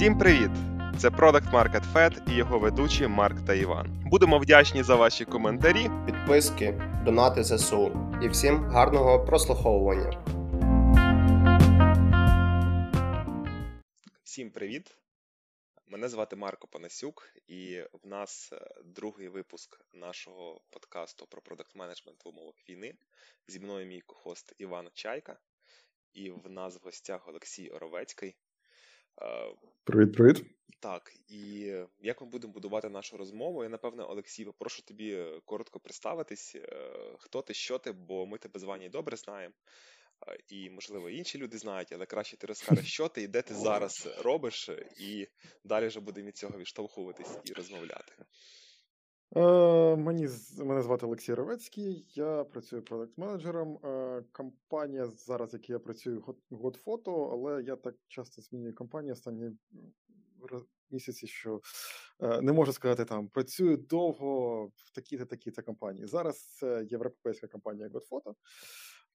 Всім привіт! Це Product Market Fed і його ведучі Марк та Іван. Будемо вдячні за ваші коментарі. підписки, донати ЗСУ і всім гарного прослуховування. Всім привіт! Мене звати Марко Панасюк, і в нас е, другий випуск нашого подкасту про продакт менеджмент в умовах війни. Зі мною мій кохост Іван Чайка, і в нас в гостях Олексій Оровецький. Е, Привіт, привіт. Так, і як ми будемо будувати нашу розмову? Я напевне, Олексій, попрошу тобі е, коротко представитись, е, хто ти, що ти, бо ми тебе з Ванею добре знаємо. Е, І, можливо, інші люди знають, але краще ти розкажеш, що ти і де ти зараз робиш, е, і далі вже будемо від цього відштовхуватись і розмовляти. Е, мені, мене звати Олексій Ровецький, я працюю продакт-менеджером. Е, компанія зараз, в якій я працюю, Godfoto, але я так часто змінюю компанію останні місяці, що е, не можу сказати там, працюю довго в такій-то такій-то компанії. Зараз це європейська компанія Godfoto,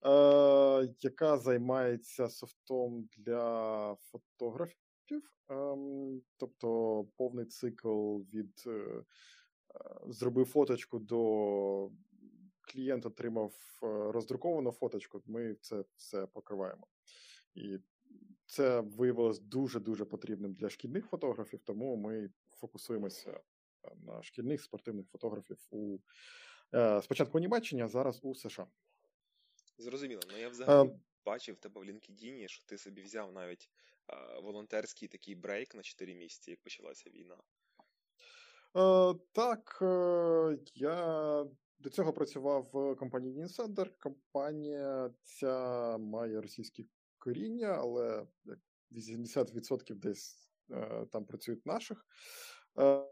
е, яка займається софтом для фотографів, ем, тобто повний цикл від. Е, е, зробив фоточку до клієнт отримав е, роздруковану фоточку, ми це все покриваємо. І це виявилось дуже-дуже потрібним для шкільних фотографів, тому ми фокусуємося на шкільних спортивних фотографів у е, спочатку у Німеччині, а зараз у США. Зрозуміло, ну я взагалі Е, бачив тебе в LinkedIn, що ти собі взяв навіть е, волонтерський такий брейк на 4 місяці, як почалася війна. Е, так, е, я до цього працював в компанії Newsender. Компанія ця має російське коріння, але 80% десь е, там працюють наших.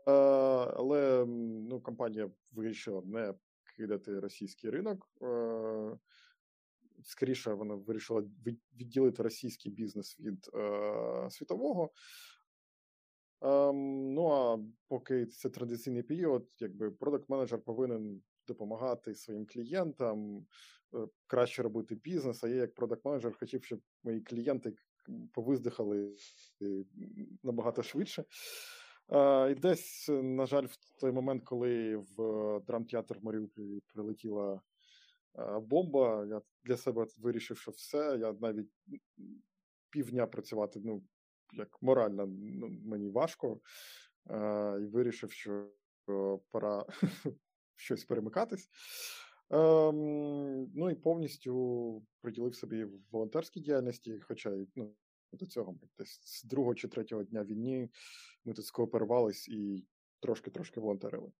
Але ну, компанія вирішила не кидати російський ринок. Скоріше, вона вирішила відділити російський бізнес від світового. Ем, ну а поки це традиційний період, якби продакт менеджер повинен допомагати своїм клієнтам е, краще робити бізнес. А я, як продакт менеджер, хотів, щоб мої клієнти повиздихали е, набагато швидше. Е, і десь, е, на жаль, в той момент, коли в драмтеатр в Маріуполі прилетіла е, бомба, я для себе вирішив, що все, я навіть півдня працювати ну, як морально мені важко, е, і вирішив, що е, пора щось перемикатись. Ем, ну і повністю приділив собі волонтерській діяльності, хоча ну, до цього десь з другого чи третього дня війни ми тут скооперувались і трошки-трошки волонтерили.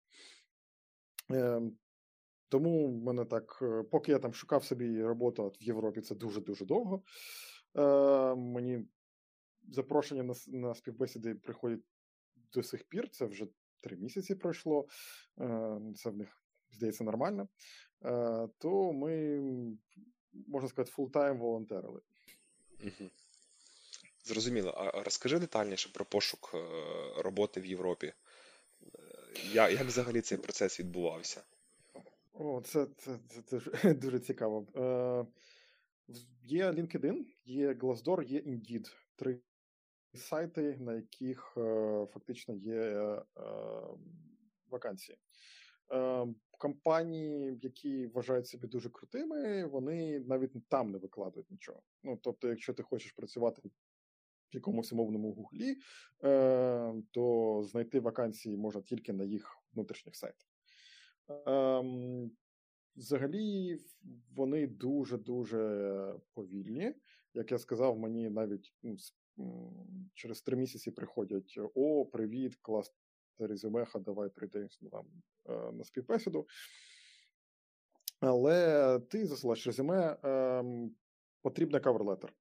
Ем, тому в мене так, е, поки я там шукав собі роботу от в Європі, це дуже-дуже довго. Е, мені запрошення на, на співбесіди приходять до сих пір. Це вже три місяці пройшло. Е, це в них здається нормально. Е, то ми, можна сказати, фултайм волонтерили. Угу. Зрозуміло. А розкажи детальніше про пошук е, роботи в Європі. Я, як взагалі цей процес відбувався? О, це, це, це, це ж дуже цікаво. Е, є LinkedIn, є Glassdoor, є Indeed. Три сайти, на яких е, фактично є е, вакансії. Е, компанії, які вважають себе дуже крутими, вони навіть там не викладають нічого. Ну, тобто, якщо ти хочеш працювати в якомусь умовному гуглі, то знайти вакансії можна тільки на їх внутрішніх сайтах. Ем, взагалі, вони дуже-дуже повільні. Як я сказав, мені навіть ну, через три місяці приходять: О, привіт, класне резюмеха, давай е, на співбесіду. Але ти засилаєш резюме, ем, потрібна каверлетер.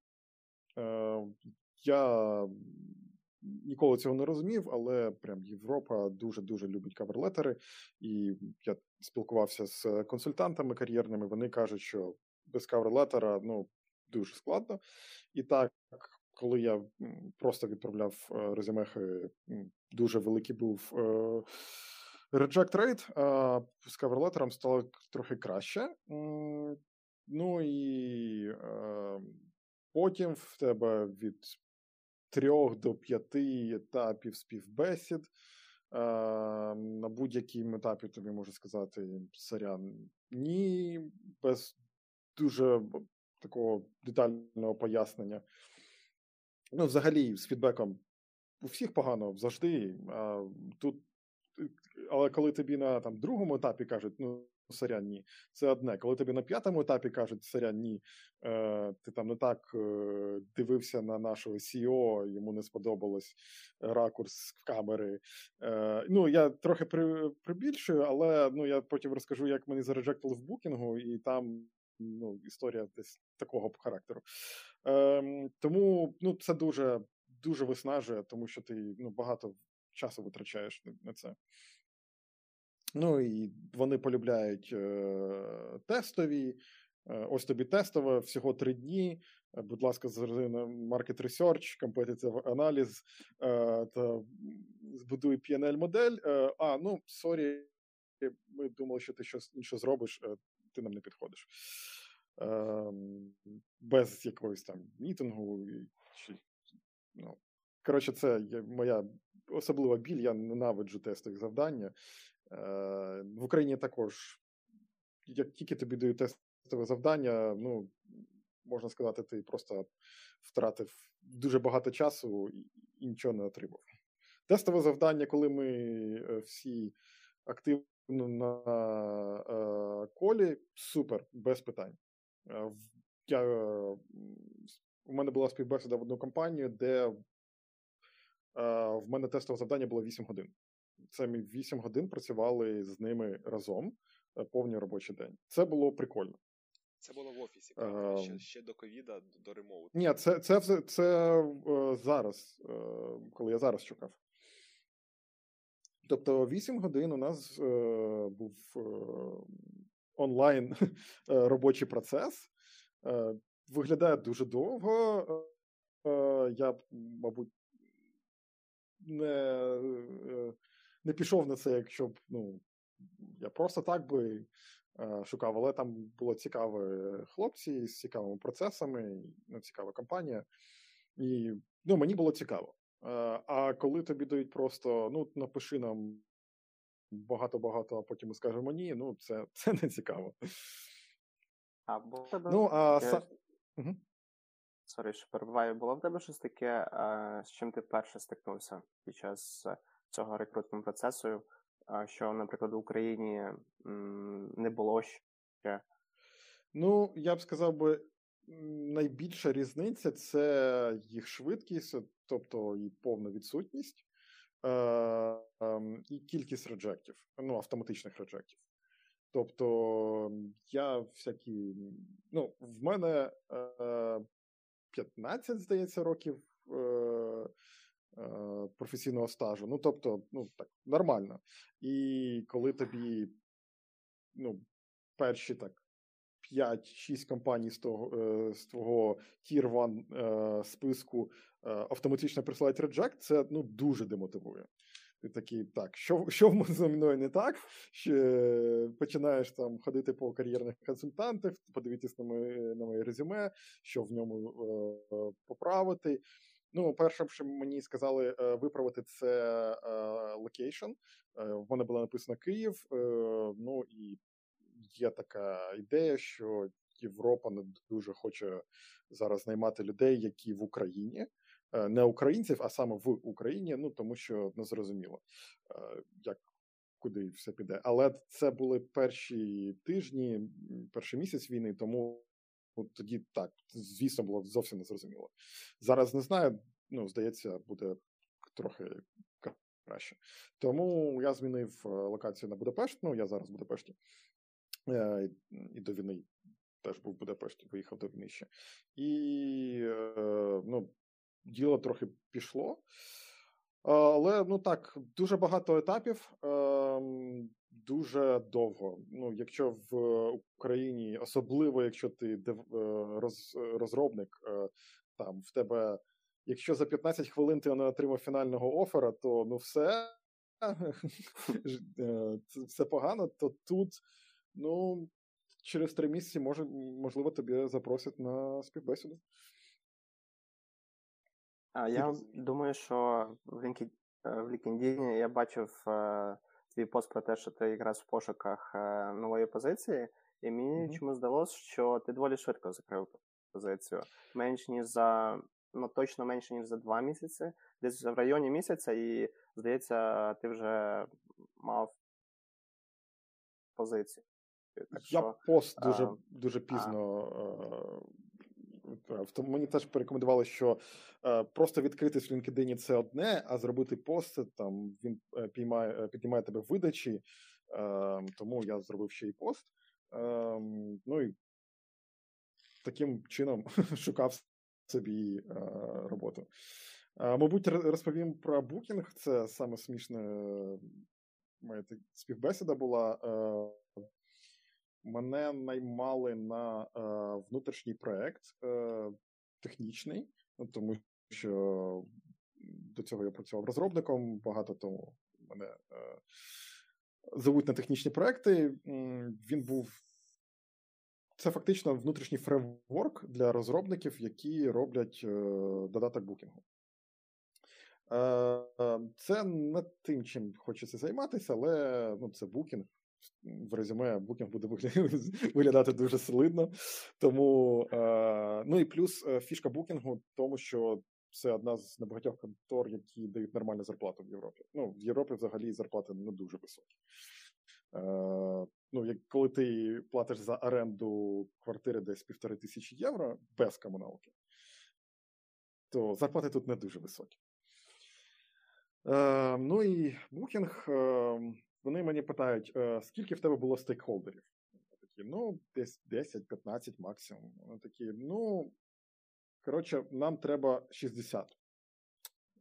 Я ніколи цього не розумів, але прям Європа дуже-дуже любить каверлетери. І я спілкувався з консультантами кар'єрними. Вони кажуть, що без каверлетера ну, дуже складно. І так, коли я просто відправляв е, резюмехи, дуже великий був. е, Reject rate, а з каверлетером стало трохи краще. Ну і е, потім в тебе від трьох до п'яти етапів співбесід. На будь-якій етапі тобі можу сказати сорян, ні, без дуже такого детального пояснення. Ну, взагалі, з фідбеком у всіх погано завжди. А тут, Але коли тобі на там, другому етапі кажуть, ну, сорян, ні, це одне. Коли тобі на п'ятому етапі кажуть, сорян, ні, е, ти там не так е, дивився на нашого CEO, йому не сподобалось ракурс камери. Е, Ну, я трохи при, прибільшую, але ну, я потім розкажу, як мені зареджектили в букінгу, і там ну, історія десь такого характеру. Е, Тому ну, це дуже дуже виснажує, тому що ти ну, багато часу витрачаєш на це. Ну і вони полюбляють е, тестові. Е, ось тобі тестове, всього три дні. Е, будь ласка, зверни на Market Research, competitive аналіз е, та збудуй P&L модель. А, ну, sorry, ми думали, що ти щось інше зробиш, ти нам не підходиш. Ем, без якогось там meeting у. чи, ну, Коротше, це моя особлива біль, я ненавиджу тестові завдання. Е, в Україні також, як тільки тобі дають тестове завдання, ну, можна сказати, ти просто втратив дуже багато часу і нічого не отримав. Тестове завдання, коли ми е, всі активно на е, колі, супер, без питань. Я, У мене була співбесіда в одну компанію, де в мене тестове завдання було 8 годин. Це ми 8 годин працювали з ними разом е, повний робочий день. Це було прикольно. Це було в офісі, правда? Ще, ще до ковіда, до ремоуту. Ні, це це, це, це е, зараз, е, коли я зараз шукав. Тобто 8 годин у нас е, був е, онлайн робочий процес. Е, виглядає дуже довго. Я, мабуть, не не пішов на це, якщо б ну, я просто так би е, шукав, але там було цікаві хлопці з цікавими процесами, ну, цікава компанія. І ну, мені було цікаво. Е, а коли тобі дають просто ну, напиши нам багато-багато, а потім ми скажемо ні, ну це це не цікаво. Або ну, а таке... са... угу. Sorry, що перебиваю. Було в тебе щось таке, з чим ти перше стикнувся під час цього рекрутного процесу, що, наприклад, в Україні не було ще? Ну, я б сказав би, найбільша різниця це їх швидкість, тобто і повна відсутність, ем, і кількість reject ів, ну, автоматичних reject ів. Тобто, я всякі. Ну, в мене 15, е, здається, років е, Е, професійного стажу. Ну, тобто, ну так, нормально. І коли тобі ну, перші так 5-6 компаній з того е, з твого Tier 1 е, списку автоматично присилають реджект, це ну, дуже демотивує. Ти такий, так, що що зі мною не так? Що Починаєш там ходити по кар'єрних консультантах, подивитись на моє на моє резюме, що в ньому е, поправити. Ну, перше, що мені сказали е, виправити, це location. Е, в мене було написано Київ. Е, ну і є така ідея, що Європа не дуже хоче зараз наймати людей, які в Україні. Не українців, а саме в Україні, ну тому що не зрозуміло, як куди все піде. Але це були перші тижні, перший місяць війни, тому От тоді так, звісно, було зовсім незрозуміло. Зараз не знаю, ну, здається, буде трохи краще. Тому я змінив е, локацію на Будапешт. Ну, я зараз в Будапешті. І до війни теж був в Будапешті, виїхав до війни ще. І ну, діло трохи пішло. Але ну так, дуже багато етапів, ем, дуже довго. Ну, якщо в Україні, особливо якщо ти е, роз, розробник, е, там в тебе, якщо за 15 хвилин ти не отримав фінального офера, то ну все е, все погано, то тут, ну, через три місяці може, можливо, тобі запросять на співбесіду. А я думаю, що в LinkedIn, в LinkedIn я бачив е, твій пост про те, що ти якраз в пошуках е, нової позиції, і мені mm-hmm. чому здалося, що ти доволі швидко закрив позицію. Менш ніж за ну точно менше ніж за два місяці, десь в районі місяця, і здається, ти вже мав позицію. Так Я що, пост дуже а, дуже пізно. А... Мені теж порекомендували, що е, просто відкритись в LinkedIn це одне, а зробити пост там він е, піймає, е, піднімає тебе в видачі, е, тому я зробив ще й пост. Е, ну і таким чином шукав собі роботу. Мабуть, розповім про букінг. Це саме смішне моя співбесіда була. Е, мене наймали на е, внутрішній проект технічний, ну, тому що до цього я працював розробником багато тому мене зовуть на технічні проекти. Він був це фактично внутрішній фреймворк для розробників, які роблять е, додаток букінгу. Е, е, це не тим, чим хочеться займатися, але ну, це букінг. В резюме букінг буде виглядати дуже солидно. Тому, ну і плюс фішка букінгу, тому що це одна з небагатьох контор, які дають нормальну зарплату в Європі. Ну, в Європі взагалі зарплати не дуже високі. Е, ну, як коли ти платиш за оренду квартири десь півтори тисячі євро без комуналки, то зарплати тут не дуже високі. Е, ну і е, вони мені питають, е, скільки в тебе було стейкхолдерів? Такі, ну, десь 10-15 максимум. Вони такі, ну, коротше, нам треба 60.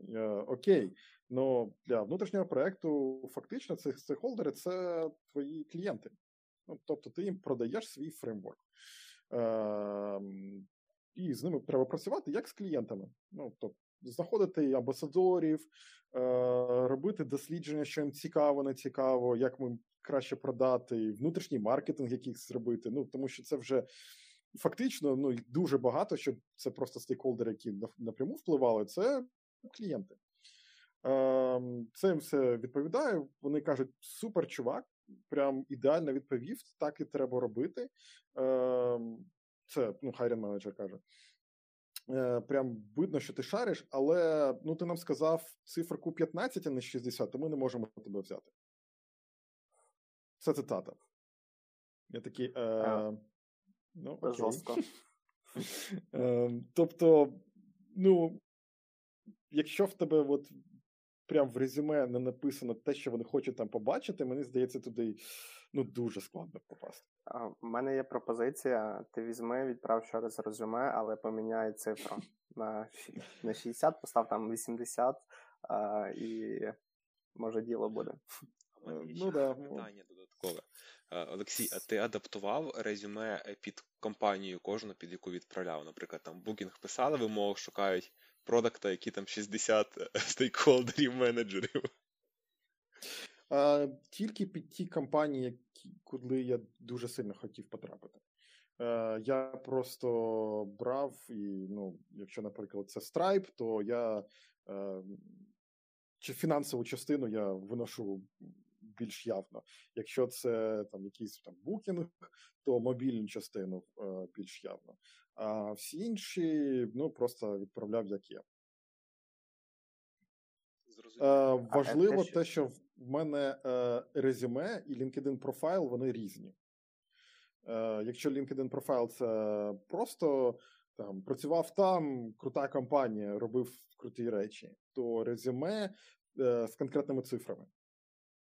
Е, окей, Ну для внутрішнього проекту фактично ці стейкхолдери – це твої клієнти. Ну, Тобто ти їм продаєш свій фреймворк. Е, І з ними треба працювати як з клієнтами. Ну, тобто, Знаходити амбасадорів, е, робити дослідження, що їм цікаво, не цікаво, як ми краще продати, внутрішній маркетинг якийсь зробити. Ну, Тому що це вже фактично ну, дуже багато, що це просто стейкхолдери, які напряму впливали, це клієнти. Ем, це їм все відповідає. Вони кажуть: супер, чувак, прям ідеально відповів, так і треба робити. Ем, це ну, хайрен менеджер каже. Е, прям видно, що ти шариш, але ну ти нам сказав циферку 15, а не 60, то ми не можемо тебе взяти. Це цитата. Я такий. Е, ну, окей. Жорстко. Е, тобто, ну, якщо в тебе от прям в резюме не написано те, що вони хочуть там побачити, мені здається, туди ну дуже складно попасти. У мене є пропозиція: ти візьми, відправ ще раз резюме, але поміняй цифру на на 60, постав там 80, а, і може діло буде. Ну, да. Питання додаткове. Олексій, а ти адаптував резюме під компанію кожну, під яку відправляв? Наприклад, там букінг писали вимог, шукають продакта, які там 60 стейкхолдерів, менеджерів. А, Тільки під ті компанії, які, куди я дуже сильно хотів потрапити. Е, Я просто брав і, ну, якщо, наприклад, це Stripe, то я е, чи фінансову частину я виношу більш явно. Якщо це там якийсь там букінг, то мобільну частину е, більш явно. А всі інші ну, просто відправляв як є. Е, Важливо те, що в мене е, резюме і LinkedIn профайл вони різні. Е, Якщо LinkedIn профайл це просто там працював там, крута компанія, робив круті речі, то резюме е, з конкретними цифрами.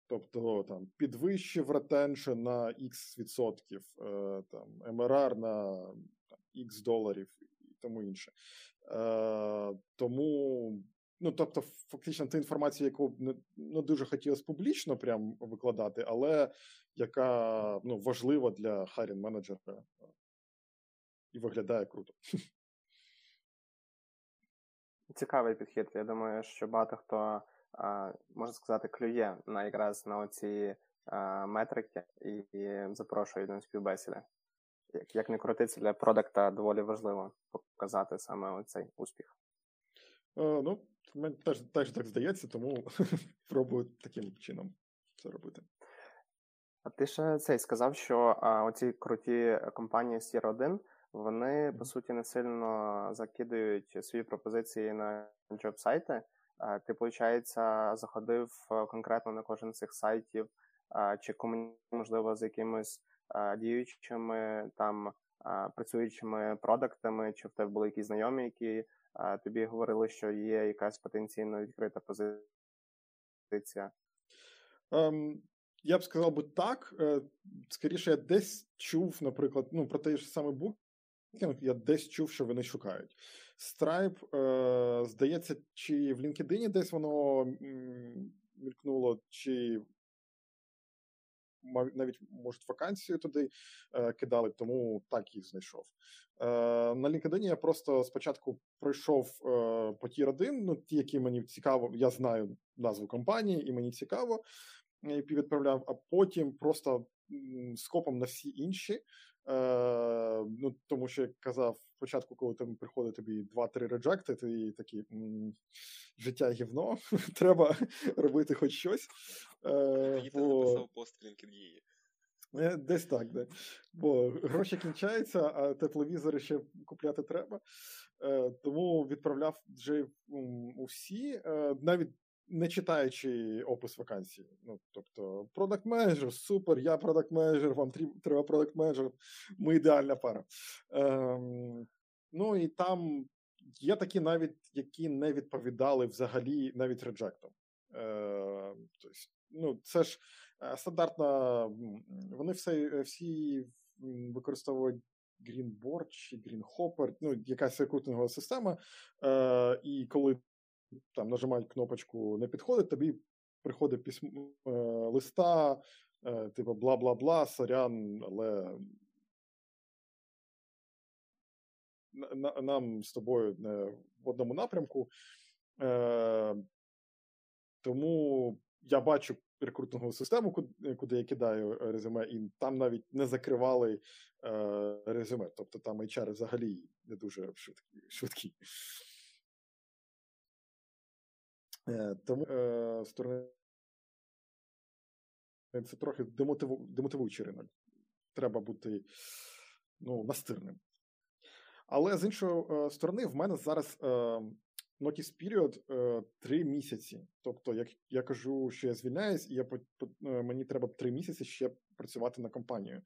Тобто там підвищив ретеншн на X відсотків, е, там MRR на там, X доларів і тому інше. Е, Тому, ну тобто, фактично, та інформація, яку не, дуже хотілося публічно прям викладати, але яка ну, важлива для харін менеджера і виглядає круто. Цікавий підхід. Я думаю, що багато хто можна сказати, клює на якраз на оці метрики і запрошують на співбесіди. Як не крутиться для продакта, доволі важливо показати саме оцей успіх. Ну, мені теж, теж так здається, тому пробую таким чином це робити. А ти ще цей сказав, що а, оці круті компанії Sierra 1 вони по суті не сильно закидують свої пропозиції на джоб-сайти. Ти, виходить, заходив е, конкретно на кожен з цих сайтів, чи комунікував, можливо, з якимись діючими там працюючими продуктами, чи в тебе були якісь знайомі, які тобі говорили, що є якась потенційно відкрита позиція? Um, я б сказав би так. Е, скоріше, я десь чув, наприклад, ну, про той ж саме Booking, я десь чув, що вони шукають. Stripe, е, здається, чи в LinkedIn десь воно мількнуло, чи навіть, може, вакансію туди е, кидали, тому так їх знайшов. Е, на LinkedIn я просто спочатку пройшов е, потір один, ну ті, які мені цікаво, я знаю назву компанії, і мені цікаво, і відправляв, а потім просто скопом на всі інші. Е, ну, Тому що як казав спочатку, коли там приходить тобі 2-3 реджекти, ти такий життя гівно, треба робити хоч щось. Е, бо... написав пост LinkedIn. Е, десь так, де. бо гроші кінчаються, а тепловізори ще купляти треба. Е, тому відправляв вже усі, е, навіть не читаючи опис вакансії. Ну, тобто, продакт менеджер супер, я продакт менеджер, вам треба продакт менеджер, ми ідеальна пара. Ем, Ну і там є такі навіть, які не відповідали взагалі навіть реджектом. Е, тобто, ну, Це ж е, стандартна, вони все, всі використовують Greenboard чи Greenhopper, ну, якась рекрутингова система. Е, І коли там нажимають кнопочку не підходить, тобі приходить письмо е, листа, е, типу бла бла бла, сорян, але на, нам з тобою не в одному напрямку. Е, Тому я бачу рекрутингову систему, куди, я кидаю резюме, і там навіть не закривали е, резюме. Тобто там HR взагалі не дуже швидкі. швидкі. Е, тому е, сторони це трохи демотиву, демотивуючий ринок. Треба бути ну, настирним. Але з іншої е, сторони, в мене зараз notice е, 3 місяці. Тобто, як я кажу, що я звільняюсь, і я мені треба 3 місяці ще працювати на компанію.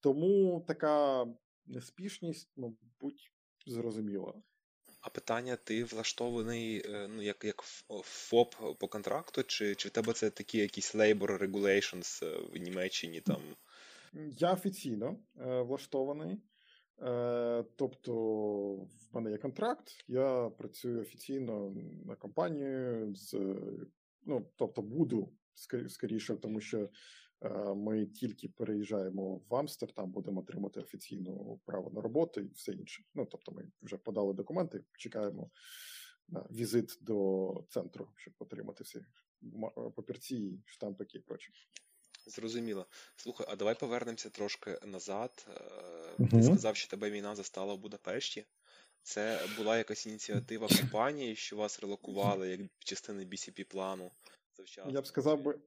Тому така неспішність, мабуть, зрозуміла. А питання: ти влаштований е, ну, як як ФОП по контракту, чи чи в тебе це такі якісь labor regulations е, в Німеччині? там? Я офіційно е, влаштований. Е, Тобто, в мене є контракт, я працюю офіційно на компанію з ну, тобто, буду скоріше, тому що ми тільки переїжджаємо в Амстердам, будемо отримати офіційну право на роботу і все інше. Ну тобто, ми вже подали документи, чекаємо на візит до центру, щоб отримати всі папірці, штампики і прочі. Зрозуміло. Слухай, а давай повернемося трошки назад. Uh-huh. Ти сказав, що тебе війна застала в Будапешті. Це була якась ініціатива компанії, що вас релокували як частини BCP плану завчасно? Я б сказав би, Е,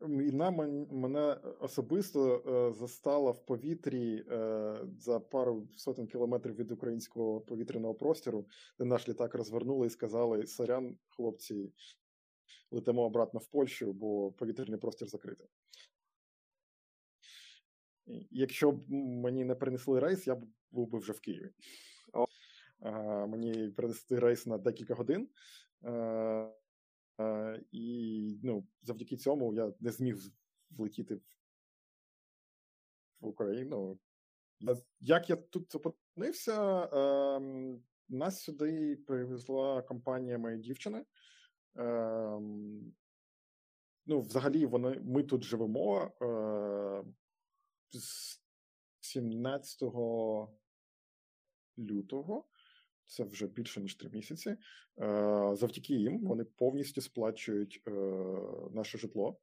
війна мене особисто е, застала в повітрі е, за пару сотень кілометрів від українського повітряного простору, де наш літак розвернули і сказали: Сорян, хлопці, летимо обратно в Польщу, бо повітряний простір закритий. Якщо б мені не принесли рейс, я б був би вже в Києві. Мені принесли рейс на декілька годин. Е, і ну, завдяки цьому я не зміг влетіти в Україну. Як я тут опинився, е, нас сюди привезла компанія моєї дівчини. Е, ну, Взагалі, вони, ми тут живемо е, з 17 лютого це вже більше ніж три місяці. Е, завдяки їм вони повністю сплачують е, наше житло,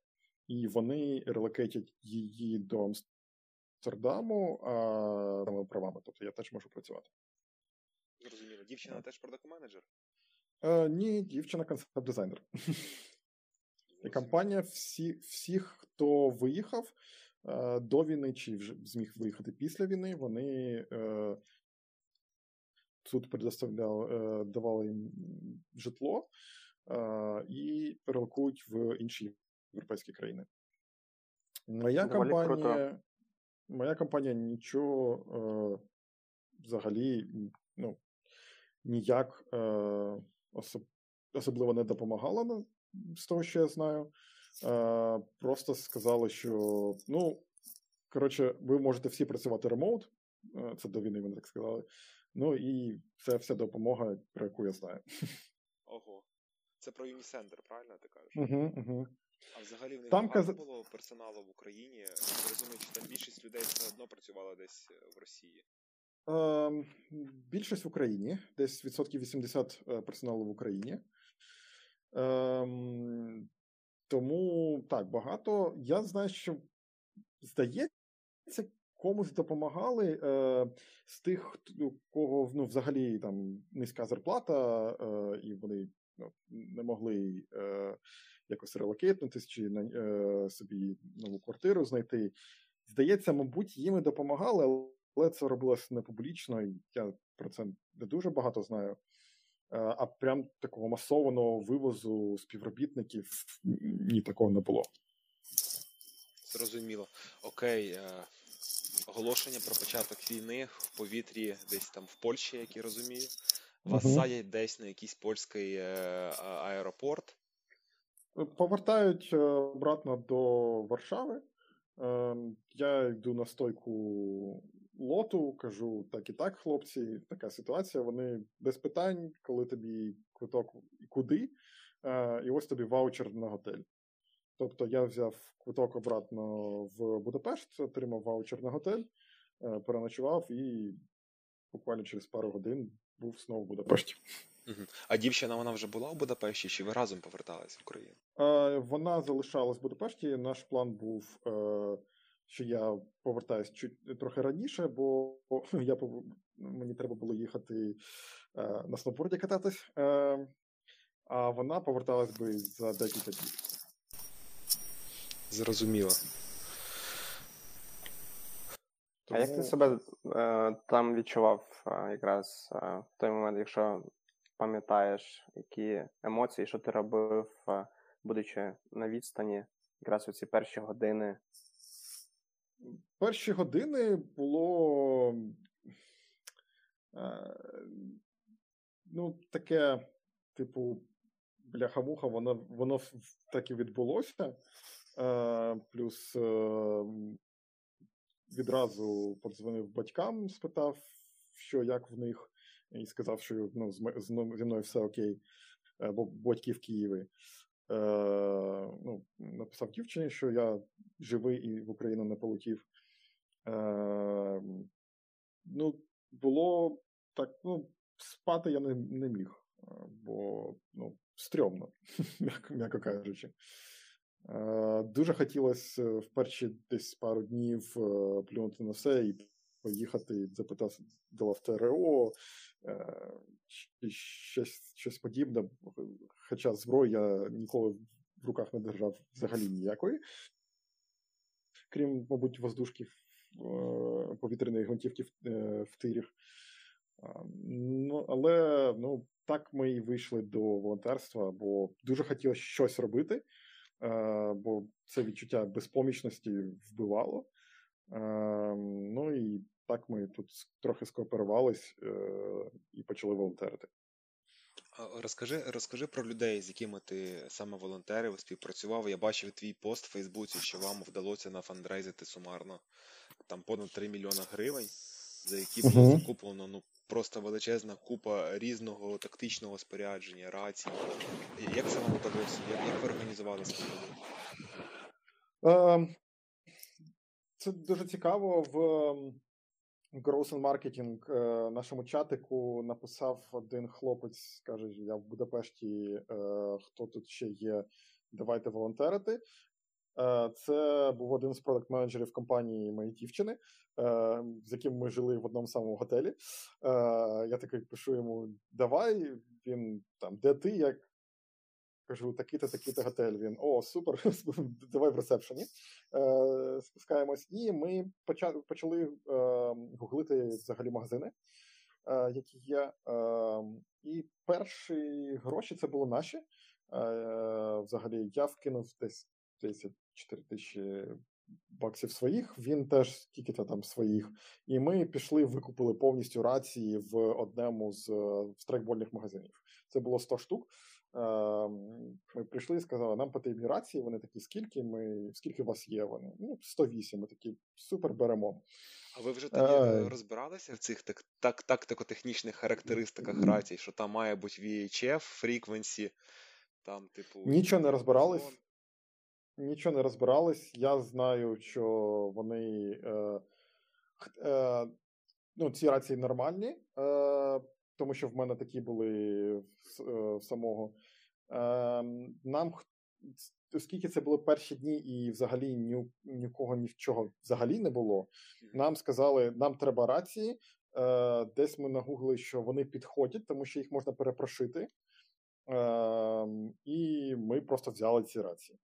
і вони релокейтять її до Амстердаму а правами. Тобто я теж можу працювати. Зрозуміло. Дівчина теж продакт менеджер? Е, Ні, дівчина концепт-дизайнер. І компанія всі, всіх, хто виїхав е, до війни, чи вже зміг виїхати після війни, вони е, суд предоставляв, е, давали їм житло і перелокують в інші європейські країни. Моя Доволі компанія, круто. моя компанія нічого е, взагалі ну, ніяк е, особливо не допомагала з того, що я знаю. Е, просто сказали, що ну, коротше, ви можете всі працювати ремоут. Це до війни вони так сказали. Ну і це вся допомога, про яку я знаю. Ого. Це про Unicenter, правильно ти кажеш? Угу, угу. А взагалі в них Там каза- було персоналу в Україні. Я розумію, що там більшість людей все одно працювала десь е, в Росії. Ем, більшість в Україні, десь відсотків 80 е, персоналу в Україні. Ем, тому так, багато. Я знаю, що здається, комусь допомагали е, з тих, у кого ну, взагалі там низька зарплата, е, і вони ну, не могли е, якось релокейтнутися чи е, собі нову квартиру знайти. Здається, мабуть, їм і допомагали, але це робилось не публічно, і я про це не дуже багато знаю. Е, А прям такого масованого вивозу співробітників ні такого не було. Зрозуміло. Окей. Оголошення про початок війни в повітрі, десь там в Польщі, як я розумію. Вас Мгм. садять десь на якийсь польський е, аеропорт. Повертають е, обратно до Варшави. Е, Я йду на стойку лоту, кажу: так і так, хлопці, така ситуація. Вони без питань, коли тобі квиток і куди, е, і ось тобі ваучер на готель. Тобто я взяв квиток обратно в Будапешт, отримав ваучер на готель, е, переночував і буквально через пару годин був знову в Будапешті. А дівчина вона вже була в Будапешті, чи ви разом повертались в Україну? Е, Вона залишалась в Будапешті. Наш план був, е, що я повертаюсь чуть трохи раніше, бо я мені треба було їхати е, на сноуборді кататись. Е, А вона поверталась би за декілька днів. Зрозуміло. А як ти себе е, там відчував е, якраз е, в той момент, якщо пам'ятаєш, які емоції, що ти робив, е, будучи на відстані, якраз у ці перші години? Перші години було е, ну, таке, типу, бляха-муха, воно, воно так і відбулося. Е, плюс е, відразу подзвонив батькам, спитав, що як в них, і сказав, що ну, зі мною все окей, е, бо батьки в Києві. Е, ну, написав дівчині, що я живий і в Україну не полетів. Е, ну, було так, ну, спати я не, не міг, бо ну, стрьомно, м'яко кажучи. Е, дуже хотілося в перші десь пару днів е, плюнути на все і поїхати запитати в ТРО, е, чи щось, щось подібне. Хоча зброї я ніколи в руках не держав взагалі ніякої. Крім, мабуть, воздушків е, повітряної гвинтівки в, е, тирях. Ну, але ну, так ми і вийшли до волонтерства, бо дуже хотілося щось робити, е, бо це відчуття безпомічності вбивало. Е, Ну і так ми тут трохи скооперувались е, і почали волонтерити. Розкажи, розкажи про людей, з якими ти саме волонтерив, співпрацював. Я бачив твій пост в Фейсбуці, що вам вдалося нафандрейзити сумарно там понад 3 мільйона гривень, за які було Мгм. закуплено ну просто величезна купа різного тактичного спорядження, рацій. Як це вам вдалося? Як, як ви організували це? Е, Це дуже цікаво. В ем, Growth and Marketing е, нашому чатику написав один хлопець, каже, я в Будапешті, е, хто тут ще є, давайте волонтерити. Це був один з продакт-менеджерів компанії моєї дівчини, з яким ми жили в одному самому готелі. Я такий пишу йому: давай, він там, де ти? як Кажу, такий-то, такий-то готель. Він о, супер, давай в ресепшені. Е, Спускаємось, і ми почали е, гуглити взагалі магазини, е, які є. Е, І перші гроші це були наші. Е, Взагалі, я вкинув десь 34 тисячі баксів своїх. Він теж скільки-то там своїх. І ми пішли, викупили повністю рації в одному з страйкбольних магазинів. Це було 100 штук. Ем, ми прийшли і сказали, нам потрібні рації. Вони такі, скільки ми, скільки у вас є? Вони ну 108, Ми такі супер беремо. А ви вже тоді а... розбиралися в цих так, так, тактико-технічних характеристиках рацій, що там має бути VHF, frequency, там, типу. Нічого не розбирались. Нічого не розбирались. Я знаю, що вони. Е, е, ну, Ці рації нормальні. Е, тому що в мене такі були в, е, в самого. Ем, нам оскільки це були перші дні, і взагалі ні, нікого ні в чого взагалі не було. Нам сказали, нам треба рації. Е, десь ми нагугли, що вони підходять, тому що їх можна перепрошити. Ем, і ми просто взяли ці рації.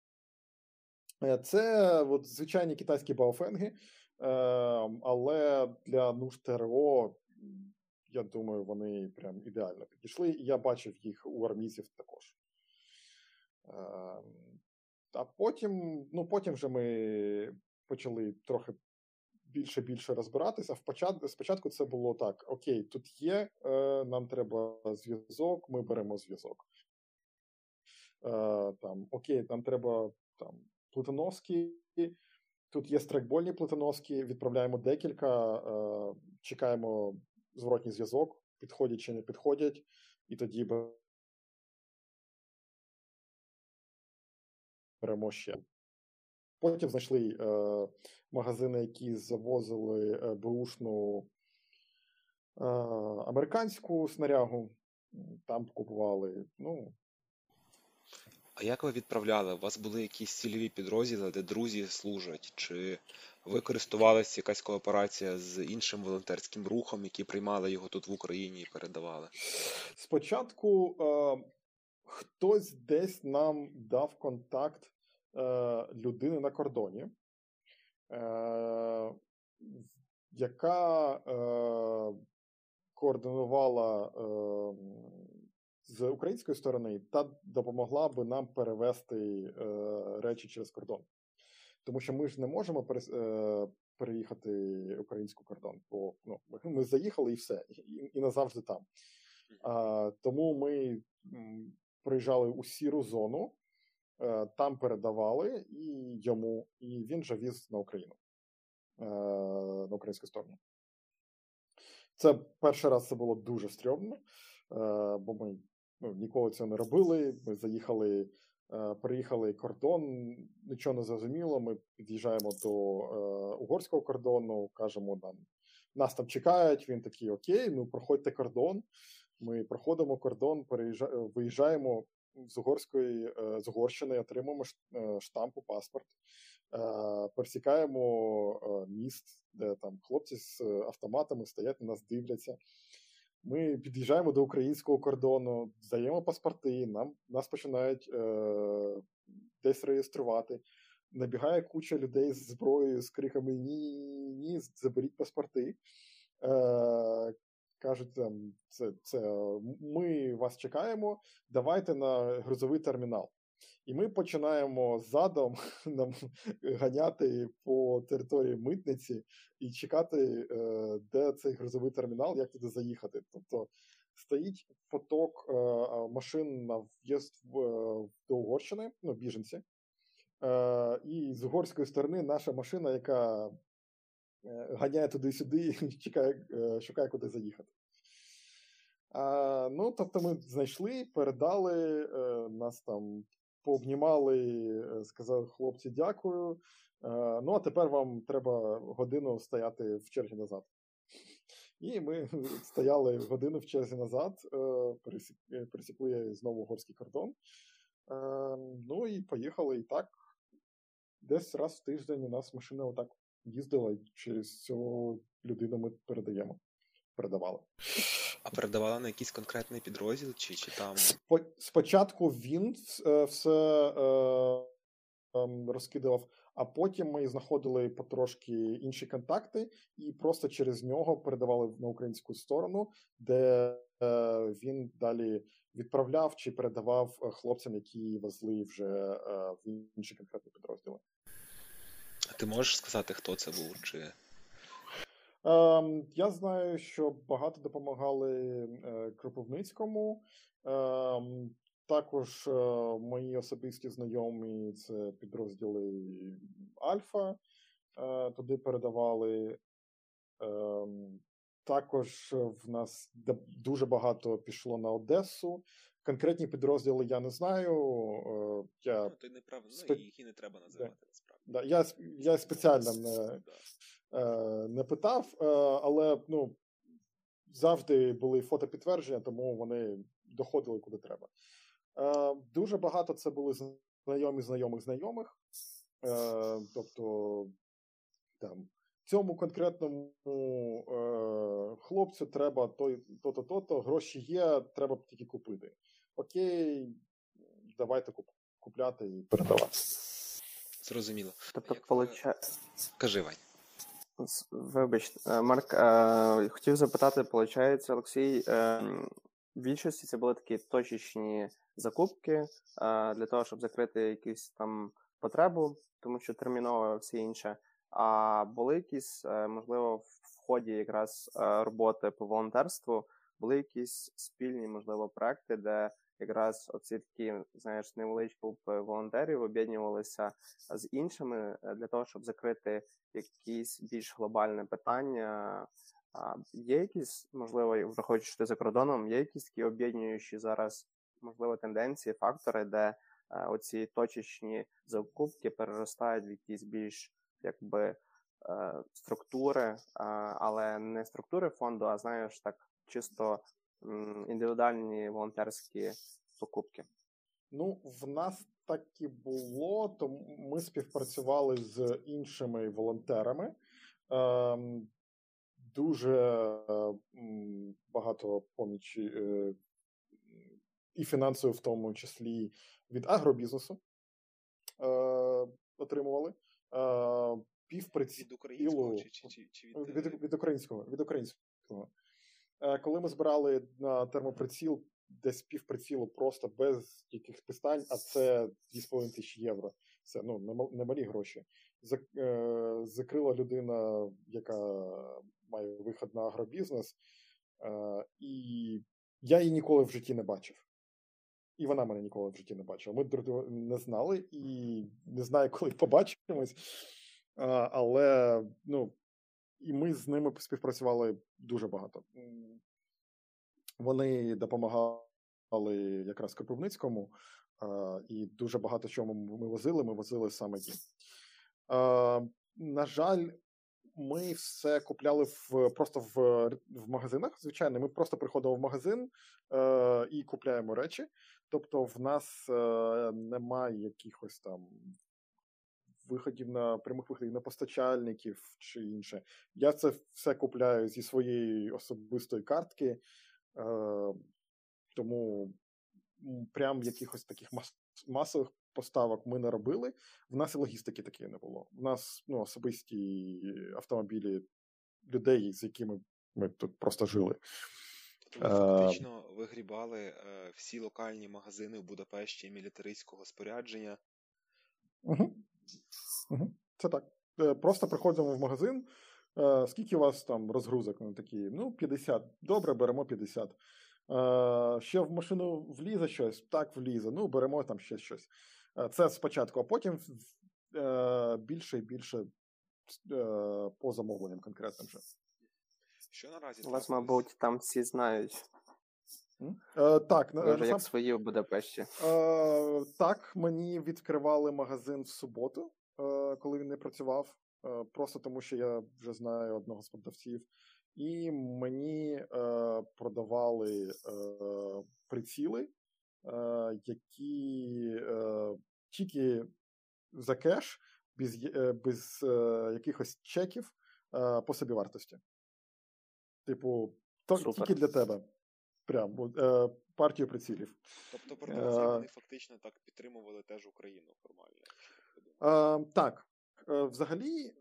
Е, це от, звичайні китайські баофенги, ем, але для нужд ТРО я думаю, вони прям ідеально підійшли. І я бачив їх у армійців також. Ем, а потім, ну потім вже ми почали трохи більше більше розбиратися. Спочатку це було так: окей, тут є, е, нам треба зв'язок, ми беремо зв'язок. Е, там, Окей, нам треба там плитоноски, тут є страйкбольні плитоноски, відправляємо декілька, е, чекаємо зворотній зв'язок, підходять чи не підходять, і тоді беремо ще. Потім знайшли е, магазини, які завозили е, бушну американську снарягу, там купували. ну, а як ви відправляли? У вас були якісь цільові підрозділи, де друзі служать? Чи ви користувалися якась кооперація з іншим волонтерським рухом, які приймали його тут в Україні і передавали? Спочатку е, хтось десь нам дав контакт е, людини на кордоні, е, яка е, координувала. Е, з української сторони та допомогла би нам перевести е, речі через кордон, тому що ми ж не можемо перес, е, переїхати український кордон, бо ну, ми заїхали і все, і, і назавжди там. А, Тому ми приїжджали у сіру зону, е, там передавали і йому, і він же віз на Україну е, на українську сторону. Це перший раз це було дуже стрьомно, е, бо ми ну, ніколи цього не робили. Ми заїхали, е, приїхали кордон, нічого не зрозуміло. Ми під'їжджаємо до е, угорського кордону, кажемо нам, нас там чекають. Він такий окей, ну проходьте кордон. Ми проходимо кордон, переїжджаємо, виїжджаємо з Угорської з Угорщини, отримуємо штампу, паспорт, пересікаємо міст, де там хлопці з автоматами стоять на нас дивляться. Ми під'їжджаємо до українського кордону, здаємо паспорти, нам нас починають е, десь реєструвати. Набігає куча людей з зброєю, з криками Ні, ні, заберіть паспорти. Е, Кажуть, там, це, це ми вас чекаємо, давайте на грузовий термінал. І ми починаємо задом нам ганяти по території митниці і чекати, е, де цей грузовий термінал, як туди заїхати. Тобто стоїть поток е, машин на в'їзд до Угорщини, ну, біженці, е, і з угорської сторони наша машина, яка ганяє туди-сюди, чекає, шукає, куди заїхати. Ну, тобто, ми знайшли, передали нас там пообнімали, е, сказали хлопці, дякую. Е, ну, а тепер вам треба годину стояти в черзі назад. І ми стояли годину в черзі назад, е, пересікли знову горський кордон. Ну і поїхали і так. десь раз в тиждень у нас машина отак їздила, і через цього людину ми передаємо. Передавали. А передавала на якийсь конкретний підрозділ, чи чи там. Спочатку він е, все е, ем, розкидував, а потім ми знаходили потрошки інші контакти і просто через нього передавали на українську сторону, де е, він далі відправляв чи передавав хлопцям, які везли вже в інші конкретні підрозділи. А ти можеш сказати, хто це був? чи... Ем, Я знаю, що багато допомагали е, Кропивницькому. Ем, Також е, мої особисті знайомі це підрозділи Альфа, е, туди передавали. Ем, Також в нас дуже багато пішло на Одесу. Конкретні підрозділи я не знаю. Е, я... Ну, ти не прав... ну, їх і не треба називати насправді. Да. Я я спеціально не. Е, не питав, е, але ну, завжди були фотопідтвердження, тому вони доходили куди треба. Е, дуже багато це були знайомі знайомих знайомих. Тобто там цьому конкретному хлопцю треба то-то, то-то, гроші є, треба тільки купити. Окей, давайте купляти і передавати. Зрозуміло. Тобто, Як... получа... Кажи, Вань. Вибачте, Марк, е, хотів запитати, виходить, Олексій, е, в більшості це були такі точечні закупки е, для того, щоб закрити якусь там потребу, тому що терміново все інше. А були якісь, е, можливо, в ході якраз е, роботи по волонтерству, були якісь спільні, можливо, проекти, де якраз оці такі, знаєш, невеличкі групи волонтерів об'єднувалися з іншими для того, щоб закрити якісь більш глобальне питання. А Є якісь, можливо, враховуючи, ти за кордоном, є якісь такі об'єднуючі зараз, можливо, тенденції, фактори, де а, оці точечні закупки переростають в якісь більш якби а, структури, але не структури фонду, а знаєш, так чисто індивідуальні волонтерські покупки. Ну, в нас так і було, то ми співпрацювали з іншими волонтерами. Ем, дуже багато помічі е, і фінансово, в тому числі від агробізнесу е, отримували. Е, Півприцілу... Від українського чи, чи, чи, чи від... Від, від українського. Від українського. Коли ми збирали на термоприціл десь півприцілу просто без яких питань, а це 2,5 тисячі євро. Це ну немалі гроші. Е, закрила людина, яка має виход на агробізнес, е, і я її ніколи в житті не бачив. І вона мене ніколи в житті не бачила. Ми друг не знали і не знаю, коли побачимось. Але ну, і ми з ними співпрацювали дуже багато. Вони допомагали якраз Кропивницькому, і дуже багато чому ми возили. Ми возили саме їм. На жаль, ми все купляли в просто в в магазинах. Звичайно, ми просто приходимо в магазин е, і купляємо речі. Тобто, в нас е, немає якихось там виходів на прямих виходів на постачальників чи інше. Я це все купляю зі своєї особистої картки. Е, тому прям якихось таких мас- масових поставок ми не робили. В нас і логістики такої не було. В нас ну, особисті автомобілі людей, з якими ми тут просто жили. Тобто фактично вигрібали е, всі локальні магазини в Будапешті мілітаристського спорядження. Угу. Угу. Це так. Е, просто приходимо в магазин. Е, скільки у вас там розгрузок? Ну, такі, ну, 50. Добре, беремо 50. Е, ще в машину влізе щось, так влізе. Ну, беремо там ще щось. Це спочатку, а потім більше і більше по замовленням конкретним вже. Що наразі? У вас, мабуть, там всі знають. Е, так, Ви вже як свої в Будапешті. Е, Так, мені відкривали магазин в суботу, коли він не працював. Е, просто тому що я вже знаю одного з продавців, і мені е, продавали е, приціли, які тільки за кеш без без якихось чеків по собівартості. Типу, то тільки для тебе. Прям партію прицілів. Тобто продавці вони фактично так підтримували теж Україну формально. Е, Так. Взагалі,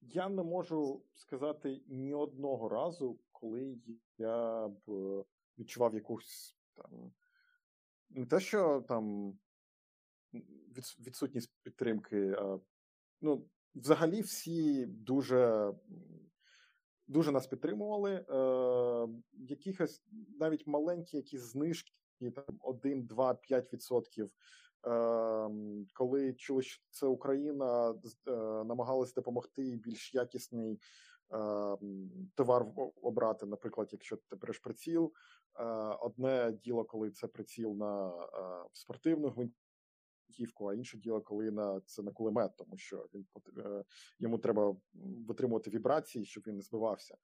я не можу сказати ні одного разу, коли я б відчував якусь там не те, що там відсутність підтримки, а ну, взагалі всі дуже дуже нас підтримували. Е, Якихось навіть маленькі якісь знижки, там 1, 2, 5%. Е, коли чули, що це Україна, е, намагалися допомогти більш якісний е, товар обрати, наприклад, якщо ти береш приціл. Одне діло, коли це приціл на спортивну гвинтівку, а інше діло, коли на це на кулемет, тому що він йому треба витримувати вібрації, щоб він не збивався.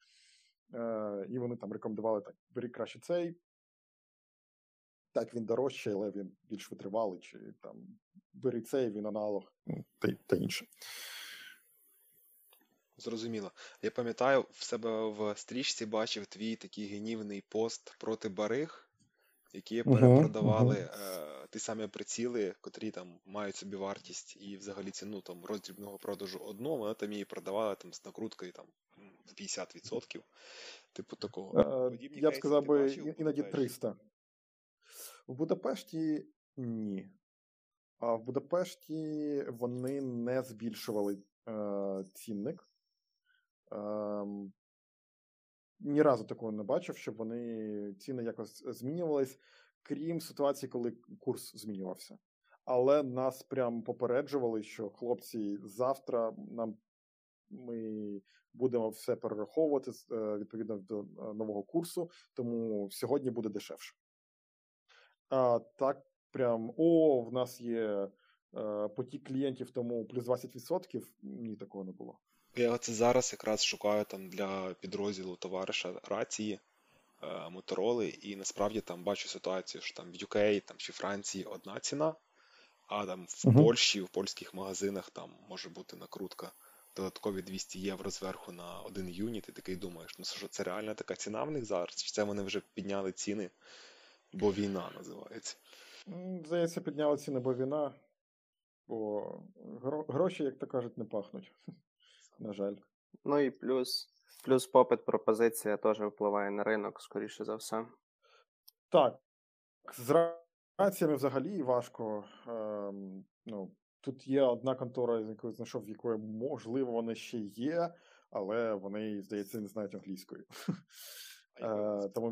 І вони там рекомендували так: бери краще цей. Так, він дорожчий, але він більш витривалий, чи там бери цей, він аналог та, та інше. Зрозуміло. Я пам'ятаю, в себе в стрічці бачив твій такий гнівний пост проти бариг, які перепродавали uh-huh. е, ті самі приціли, котрі там мають собі вартість і взагалі ціну там роздрібного продажу одного, вони там її продавали там з накруткою там в 50%. Типу такого. Uh, я б сказав би іноді 300. В Будапешті ні. А в Будапешті вони не збільшували е, цінник. Е, ні разу такого не бачив, щоб вони ціни якось змінювались, крім ситуації, коли курс змінювався. Але нас прям попереджували, що хлопці завтра нам ми будемо все перераховувати е, відповідно до е, нового курсу, тому сьогодні буде дешевше. А, Так, прям о, в нас є е, потік клієнтів, тому плюс 20%. Ні, такого не було. Я це зараз якраз шукаю там для підрозділу товариша рації е, мотороли, і насправді там бачу ситуацію, що там в UK там, чи Франції одна ціна, а там в uh-huh. Польщі, в польських магазинах там може бути накрутка. Додаткові 200 євро зверху на один юніт, і такий думаєш, ну що це реальна така ціна в них зараз? Чи це вони вже підняли ціни Бо війна називається. Здається, підняли ціни, бо війна, бо гроші, як то кажуть, не пахнуть. На жаль. Ну і плюс плюс попит пропозиція теж впливає на ринок, скоріше за все. Так. З раціями взагалі важко. Ем, ну, Тут є одна контора, якою знайшов, в якої, можливо, вони ще є, але вони, здається, не знають англійської. Е, тому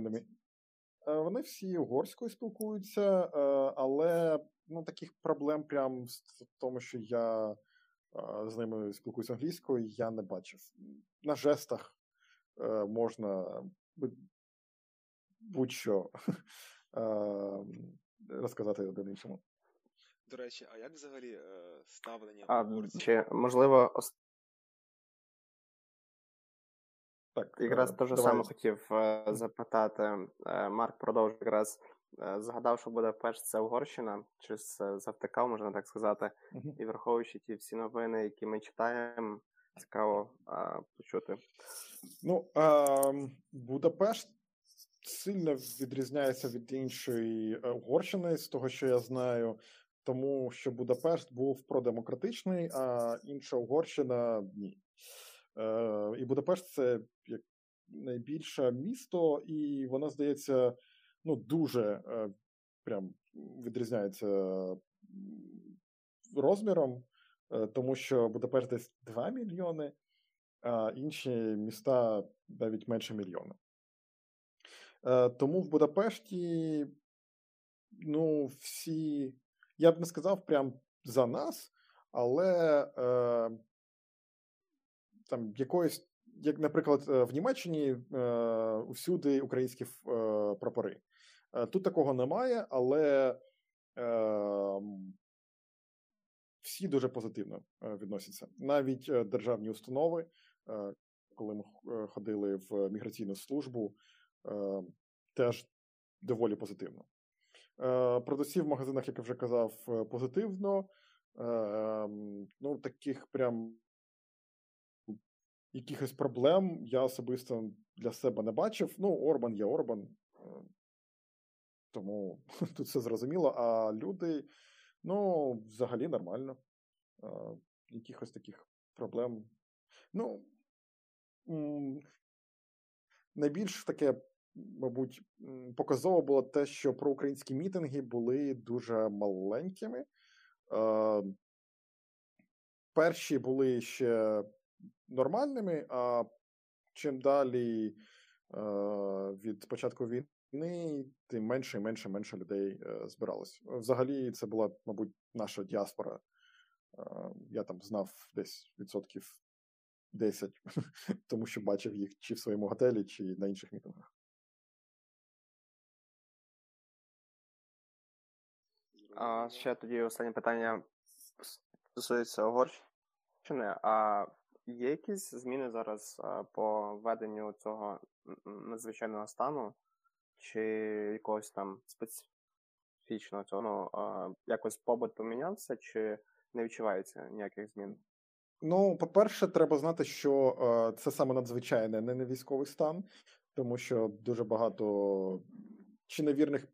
вони всі угорською спілкуються, е, але ну, таких проблем прям в тому, що я е, з ними спілкуюся англійською, я не бачив. На жестах можна будь-що розказати один іншому. До речі, а як взагалі ставлення а, Чи, можливо, Так, якраз е, те ж саме хотів е, запитати. Е, Марк продовжує якраз згадав, що буде перш це Угорщина, чи завтикав, можна так сказати, uh-huh. і враховуючи ті всі новини, які ми читаємо, цікаво а, почути. Ну, а, Будапешт сильно відрізняється від іншої Угорщини, з того, що я знаю, тому що Будапешт був продемократичний, а інша Угорщина ні. Е, І Будапешт це як найбільше місто, і воно здається, ну дуже е, прям відрізняється розміром, е, тому що Будапешт десь 2 мільйони, а інші міста навіть менше мільйона. Тому в Будапешті, ну, всі, я б не сказав прям за нас, але. Там якоїсь, як, наприклад, е, в Німеччині е, усюди українські е, прапори. Тут такого немає, але всі дуже позитивно відносяться. Навіть державні установи, коли ми ходили в міграційну службу, теж доволі позитивно. Продавців в магазинах, як я вже казав, позитивно. Ну, таких прям якихось проблем я особисто для себе не бачив. Ну, Орбан є Орбан, е, тому тут все зрозуміло. А люди, ну, взагалі нормально. Е, якихось таких проблем. Ну, найбільш таке, мабуть, показово було те, що проукраїнські мітинги були дуже маленькими. Е, перші були ще нормальними, а чим далі від початку війни, тим менше і менше менше людей е, збиралось. Взагалі, це була, мабуть, наша діаспора. Я там знав десь відсотків 10, тому що бачив їх чи в своєму готелі, чи на інших мітингах. А ще тоді останнє питання стосується Угорщини. А є якісь зміни зараз по введенню цього надзвичайного стану, чи якогось там специфічного цього? Ну, якось побут помінявся, чи не відчувається ніяких змін? Ну, по-перше, треба знати, що е, це саме надзвичайне, не військовий стан, тому що дуже багато чи невірних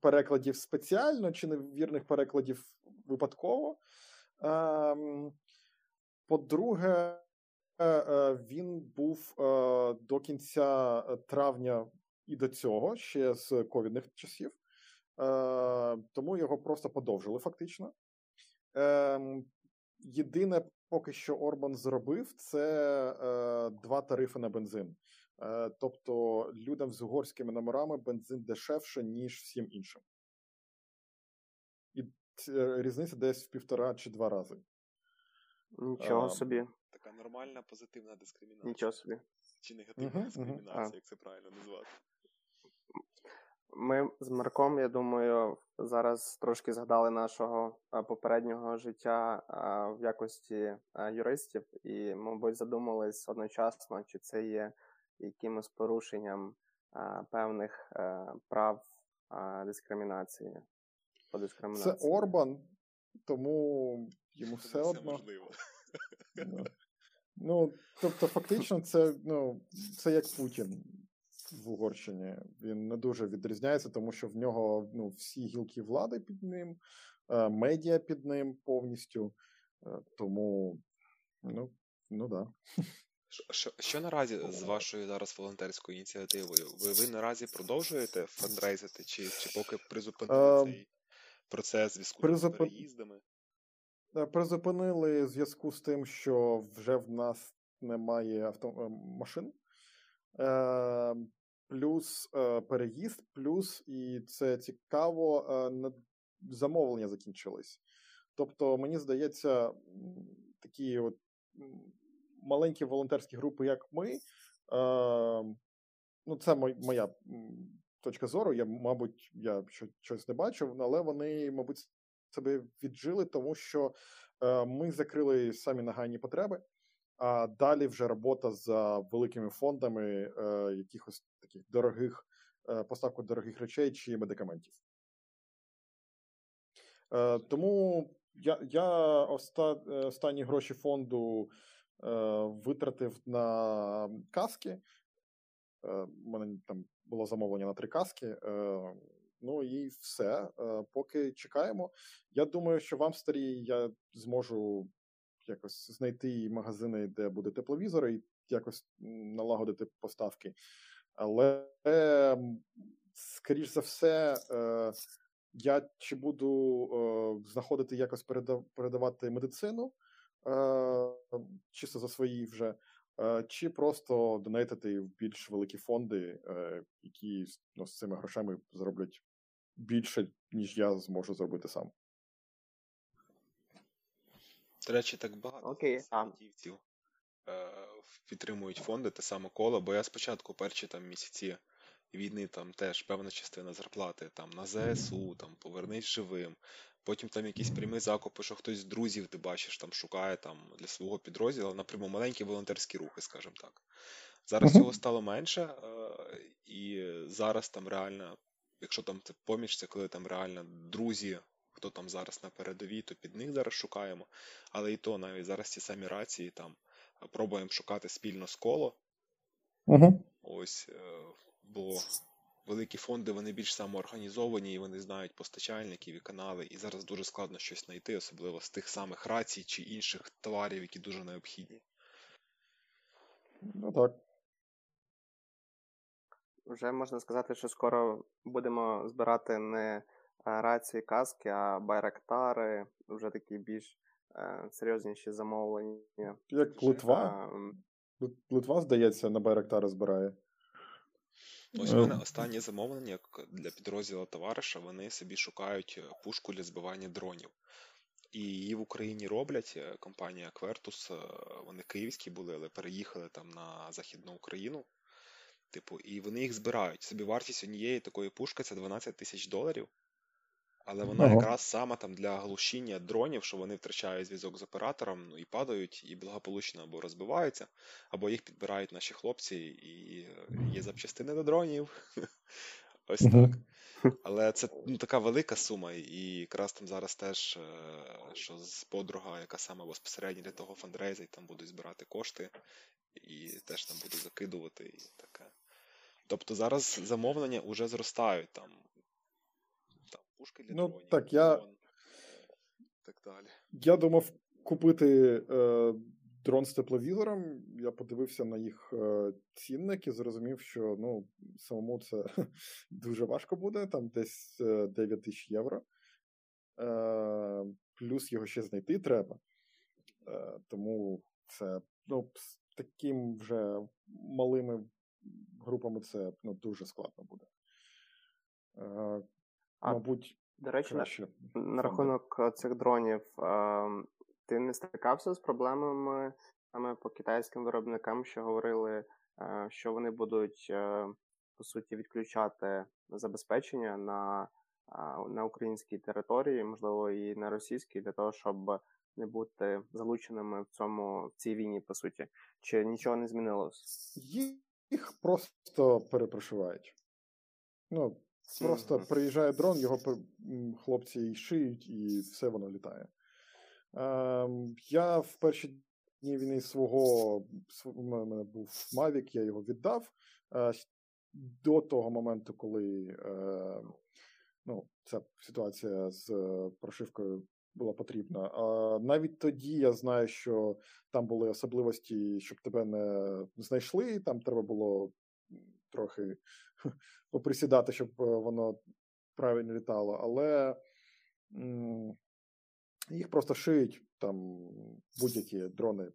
перекладів спеціально, чи невірних перекладів випадково. Е, по-друге, е, е, він був е, до кінця травня і до цього ще з ковідних часів, тому його просто подовжили фактично. Ем, єдине, поки що Орбан зробив, це е, два тарифи на бензин. Е, тобто людям з угорськими номерами бензин дешевше, ніж всім іншим. І е, різниця десь в півтора чи два рази. Нічого а, собі. Нормальна позитивна дискримінація. Нічого собі. Чи негативна дискримінація, uh-huh. як це правильно назвати. Ми з Марком, я думаю, зараз трошки згадали нашого попереднього життя в якості юристів, і, мабуть, задумались одночасно, чи це є якимось порушенням певних е, прав дискримінації. по дискримінації. Це Орбан, тому йому все одно. можливо. Ну, тобто, фактично, це ну, це як Путін в Угорщині. Він не дуже відрізняється, тому що в нього ну, всі гілки влади під ним, е, медіа під ним повністю. Е, тому, ну, ну да. Що, що наразі з вашою зараз волонтерською ініціативою? Ви ви наразі продовжуєте фандрейзити, чи чи поки призупинили цей процес зв'язку з переїздами? Е, призупинили зв'язку з тим, що вже в нас немає авто... машин. Е, плюс е, переїзд, плюс, і це цікаво, е, замовлення закінчились. Тобто, мені здається, такі от маленькі волонтерські групи, як ми, е, ну, це моя точка зору. Я, мабуть, я щось не бачив, але вони, мабуть, себе віджили, тому що ми закрили самі нагальні потреби. А далі вже робота за великими фондами е, якихось таких дорогих е, поставку дорогих речей чи медикаментів. Е, тому я я оста, останні гроші фонду е, витратив на каски. Е, У мене там було замовлення на три каски. Е, Ну і все. Поки чекаємо. Я думаю, що в Амстері я зможу якось знайти магазини, де буде тепловізор, і якось налагодити поставки. Але, скоріш за все, е, я чи буду е, знаходити якось передавати медицину е, чисто за свої вже, чи просто донейтити в більш великі фонди, які ну, з цими грошами зроблять більше, ніж я зможу зробити сам. До речі, так багато Окей, а. е, підтримують фонди те саме коло, бо я спочатку перші там місяці війни там теж певна частина зарплати там на ЗСУ, там повернись живим. Потім там якісь прямі закупи, що хтось з друзів, ти бачиш, там шукає там для свого підрозділу, напряму маленькі волонтерські рухи, скажімо так. Зараз цього стало менше, е, і зараз там реально, якщо там це поміч, це коли там реально друзі хто там зараз на передовій, то під них зараз шукаємо. Але і то навіть зараз ці самі рації там пробуємо шукати спільно з коло. Угу. Ось, е, бо великі фонди вони більш самоорганізовані і вони знають постачальників і канали. І зараз дуже складно щось знайти, особливо з тих самих рацій чи інших товарів, які дуже необхідні. Ну так. Вже можна сказати, що скоро будемо збирати не е, рації каски, а байрактари, вже такі більш е, серйозніші замовлення. Як Литва. А, Литва, здається, на Байрактари збирає. Ось в мене останнє замовлення для підрозділу товариша. Вони собі шукають е, пушку для збивання дронів. І її в Україні роблять. е, Компанія е, вони київські були, але переїхали там на Західну Україну. Типу, і вони їх збирають. Собі вартість однієї такої пушки це 12 тисяч доларів. Але вона Ого. якраз саме там для глушіння дронів, що вони втрачають зв'язок з оператором, ну і падають, і благополучно або розбиваються, або їх підбирають наші хлопці, і є запчастини до дронів. Ось так. Але це ну, така велика сума, і якраз там зараз теж, е, що з подруга, яка саме безпосередньо для того фандрейзить, там будуть збирати кошти і теж там буду закидувати і таке. Тобто зараз замовлення вже зростають там. Там пушки для Ну, дронів, так, я- дрон, так далі. Я думав купити е, дрон з тепловізором. Я подивився на їх е, цінник і зрозумів, що ну, самому це дуже важко буде, там десь е, 9 тисяч євро. Е, плюс його ще знайти треба. Е, тому це ну, з таким вже малими групами це ну, дуже складно буде. Е, А, мабуть, До речі, на, краще. на фонди. рахунок е, цих дронів, е, ти не стикався з проблемами саме по китайським виробникам, що говорили, е, що вони будуть по суті відключати забезпечення на, на українській території, можливо, і на російській, для того, щоб не бути залученими в цьому в цій війні, по суті. Чи нічого не змінилось? Їх просто перепрошивають. Ну, просто приїжджає дрон, його хлопці і шиють, і все воно літає. Ем, я в перші дні війни свого у мене був Mavic, я його віддав. Е, до того моменту, коли е, ну, ця ситуація з е, прошивкою була потрібна. А навіть тоді я знаю, що там були особливості, щоб тебе не знайшли. Там треба було трохи поприсідати, щоб е, воно правильно літало. Але м, їх просто шиють там будь-які дрони.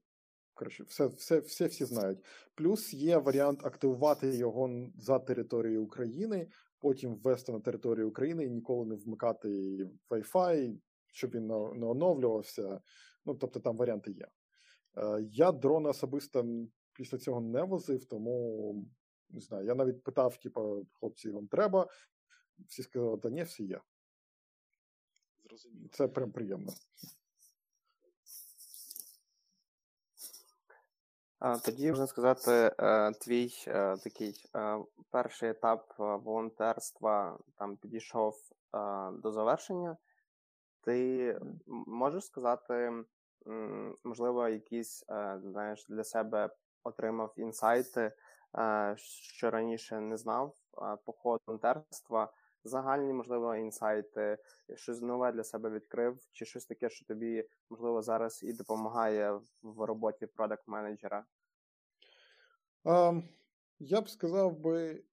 Коротше, все, все, все всі знають. Плюс є варіант активувати його за територією України, потім ввести на територію України і ніколи не вмикати Wi-Fi, щоб він не оновлювався. Ну, тобто там варіанти є. Е, Я дрони особисто після цього не возив, тому не знаю. Я навіть питав, типу, хлопці, вам треба. Всі сказали, та ні, всі є. Зрозуміло. Це прям приємно. А, Тоді можна сказати, е, твій е, такий перший етап волонтерства там підійшов до завершення. Ти можеш сказати, можливо, якісь е, знаєш, для себе отримав інсайти, е, що раніше не знав е, по ходу волонтерства, загальні, можливо, інсайти, щось нове для себе відкрив, чи щось таке, що тобі, можливо, зараз і допомагає в роботі продакт менеджера? А, я б сказав би,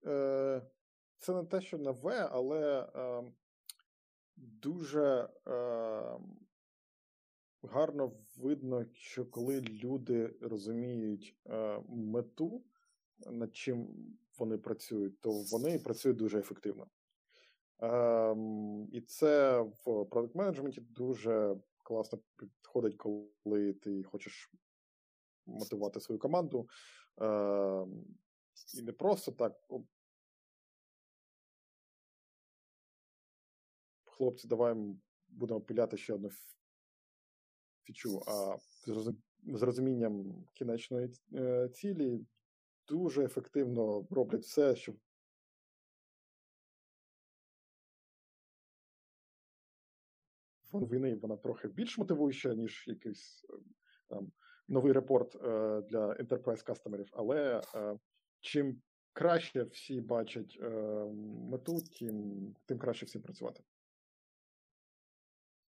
це не те, що нове, але е, дуже е, гарно видно, що коли люди розуміють е, мету, над чим вони працюють, то вони працюють дуже ефективно. Ем, і це в продакт менеджменті дуже класно підходить, коли ти хочеш мотивувати свою команду. Ем, і не просто так. Хлопці, давай будемо пиляти ще одну фічу, а з розумінням кінечної е, цілі дуже ефективно роблять все, щоб війни вона трохи більш мотивуюча, ніж якийсь там новий репорт для enterprise кастомерів, але чим краще всі бачать мету, тим, тим краще всім працювати.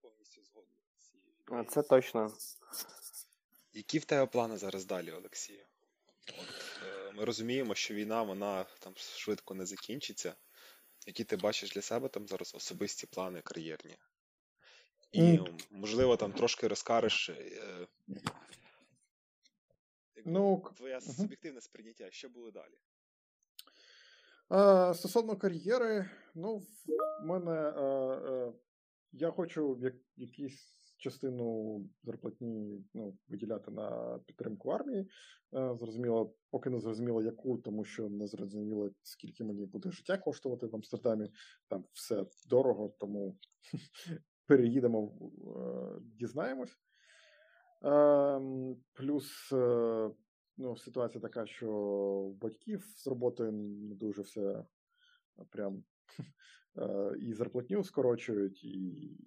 Повністю згодний. Це точно. Які в тебе плани зараз далі, Олексію? От, е, Ми розуміємо, що війна вона там швидко не закінчиться. Які ти бачиш для себе там зараз особисті плани кар'єрні? І, mm. можливо, там трошки розкариш е, ну, твоє uh-huh. суб'єктивне сприйняття, що було далі? А, Стосовно кар'єри, ну, в мене а, а, я хочу як, якісь частину зарплатні ну, виділяти на підтримку армії. Е, зрозуміло, поки не зрозуміло, яку, тому що не зрозуміло, скільки мені буде життя коштувати в Амстердамі. Там все дорого, тому переїдемо, е, дізнаємось. Ем, плюс е, ну, ситуація така, що батьків з роботи не дуже все прям і зарплатню скорочують, і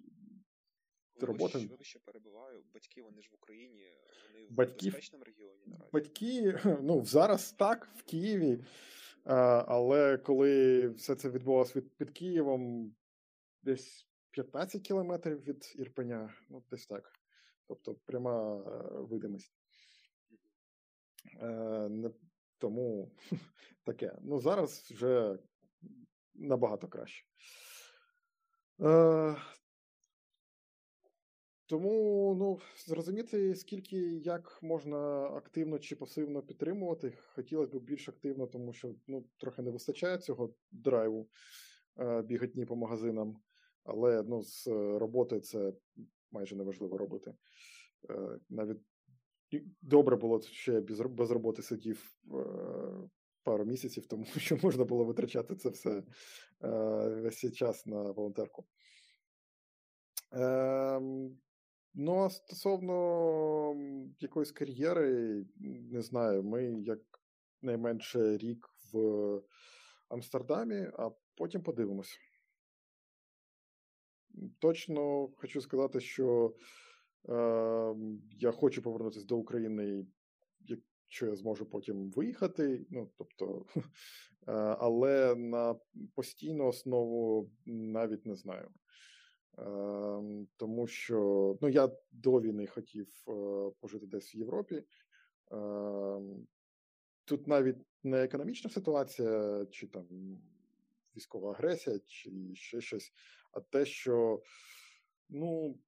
роботи. Вибачте, перебуваю. Батьки вони ж в Україні, вони в безпечному регіоні наразі. Батьки, ну зараз так, в Києві. Але коли все це відбувалося під Києвом, десь 15 кілометрів від Ірпеня, ну десь так. Тобто пряма е, видимість. Е, не, Тому таке. Ну, зараз вже набагато краще. Е, тому ну, зрозуміти, скільки як можна активно чи пасивно підтримувати, хотілося б більш активно, тому що ну, трохи не вистачає цього драйву е, бігатні по магазинам, але ну, з роботи це майже неважливо робити. Е, навіть добре було, що я без, роботи сидів е, пару місяців, тому що можна було витрачати це все е, весь час на волонтерку. Ну, а стосовно якоїсь кар'єри, не знаю, ми як найменше рік в Амстердамі, а потім подивимось. Точно хочу сказати, що е, я хочу повернутися до України, якщо я зможу потім виїхати. Ну, тобто, е, але на постійну основу навіть не знаю. Тому що ну, я до війни хотів е, пожити десь в Європі. Тут навіть не економічна ситуація, чи там військова агресія, чи ще щось, а те, що ну,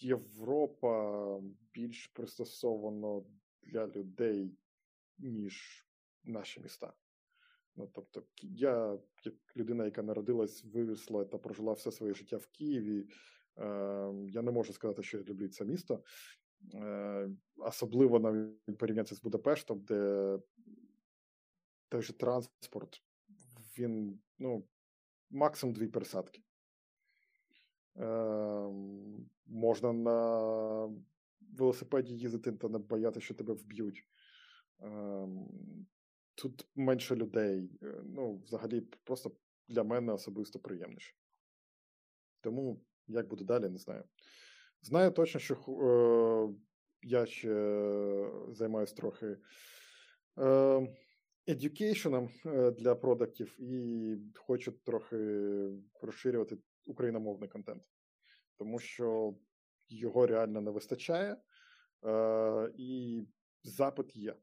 Європа більш пристосована для людей, ніж наші міста. Ну, тобто, я, як людина, яка народилась, виросла та прожила все своє життя в Києві, е, я не можу сказати, що я люблю це місто. Е, Особливо навіть порівняти з Будапештом, де той же транспорт, він ну, максимум дві пересадки. Е, Можна на велосипеді їздити та не боятися, що тебе вб'ють. Е, тут менше людей. Е, ну, взагалі, просто для мене особисто приємніше. Тому як буде далі, не знаю. Знаю точно, що е, я ще займаюся трохи е, едюкейшеном для продуктів і хочу трохи розширювати україномовний контент, тому що його реально не вистачає, е, і запит є.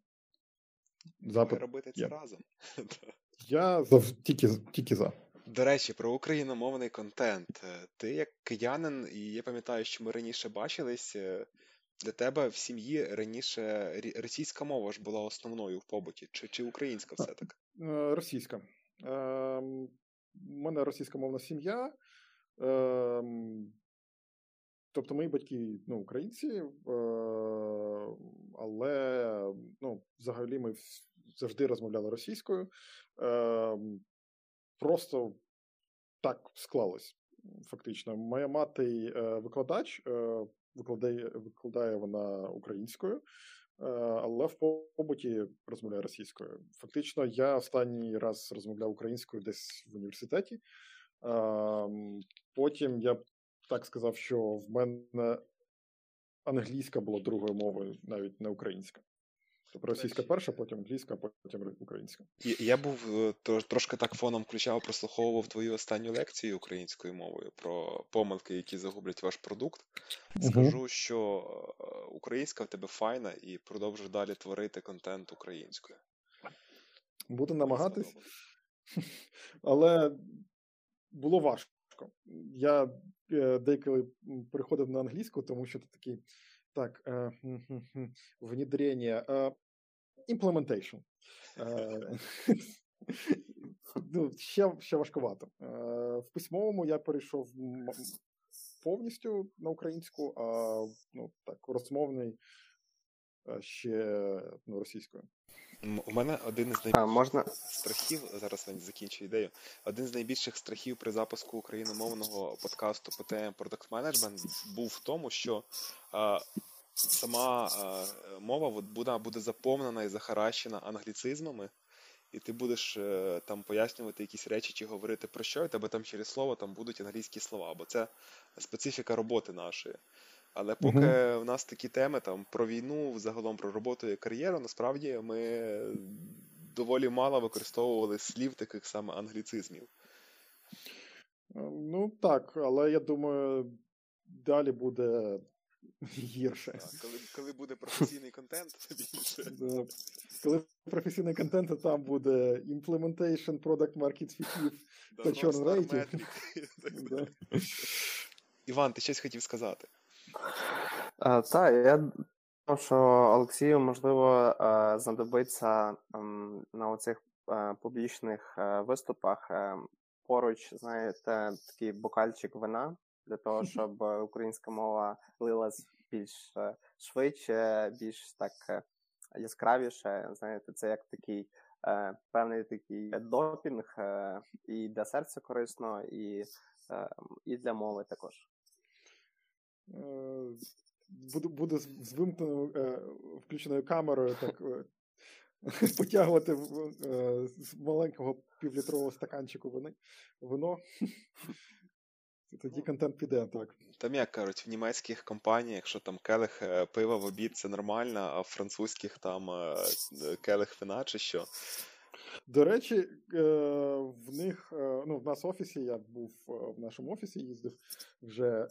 Запит робити це є. разом. Я зав... тільки тільки за. До речі, про україномовний контент. Е, ти як киянин, і я пам'ятаю, що ми раніше бачились. Е, для тебе в сім'ї раніше російська мова ж була основною в побуті, чи чи українська все таки? Е, російська. У мене російська мовна сім'я. Тобто мої батьки ну, українці, але ну, взагалі ми завжди розмовляли російською. Ем, просто так склалось. Фактично, моя мати е, викладач, е, викладає викладає вона українською, е, але в побуті розмовляє російською. Фактично, я останній раз розмовляв українською десь в університеті. Ем, потім я так сказав, що в мене англійська була другою мовою, навіть не українська. Тобто російська перша, потім англійська, потім українська. І я був е, трошки так фоном включав, прослуховував твою останню лекцію українською мовою про помилки, які загублять ваш продукт. Скажу, що е, українська в тебе файна і продовжуй далі творити контент українською. Буду намагатись, але було важко. Я деколи переходив на англійську, тому що ти такий так, э, внедрение, э, implementation. Э, ну, ще ще важкувато. В письмовому я перейшов повністю на українську, а ну, так, розмовний ще ну, російською. У мене один із найбільших а, можна... страхів, зараз закінчу ідею. Один з найбільших страхів при запуску україномовного подкасту по темі Product Management був в тому, що а, сама а, мова буде, буде заповнена і захаращена англіцизмами, і ти будеш е, там пояснювати якісь речі чи говорити про що, і тебе там через слово там будуть англійські слова, бо це специфіка роботи нашої. Але поки uh-huh. в нас такі теми там про війну, загалом про роботу і кар'єру, насправді ми доволі мало використовували слів таких саме англіцизмів. Е, ну так, але я думаю, далі буде гірше. Так, Коли коли буде професійний контент, більше. Коли професійний контент, то там буде implementation, product market fit та churn rate. Іван, ти щось хотів сказати? Так, я думаю, що Олексію, можливо, знадобиться на оцих публічних виступах поруч, знаєте, такий бокальчик вина для того, щоб українська мова лилась більш швидше, більш так яскравіше. Знаєте, це як такий певний такий допінг, і для серця корисно, і, і для мови також. Е, буде буде з вимкненою е, включеною камерою так е, потягувати з маленького півлітрового стаканчику вини, вино. Тоді контент піде, так. Там, як кажуть, в німецьких компаніях, якщо там келих пива в обід, це нормально, а в французьких там келих вина чи що. До речі, е, в них е, ну, в нас в офісі, я був е, в нашому офісі, їздив вже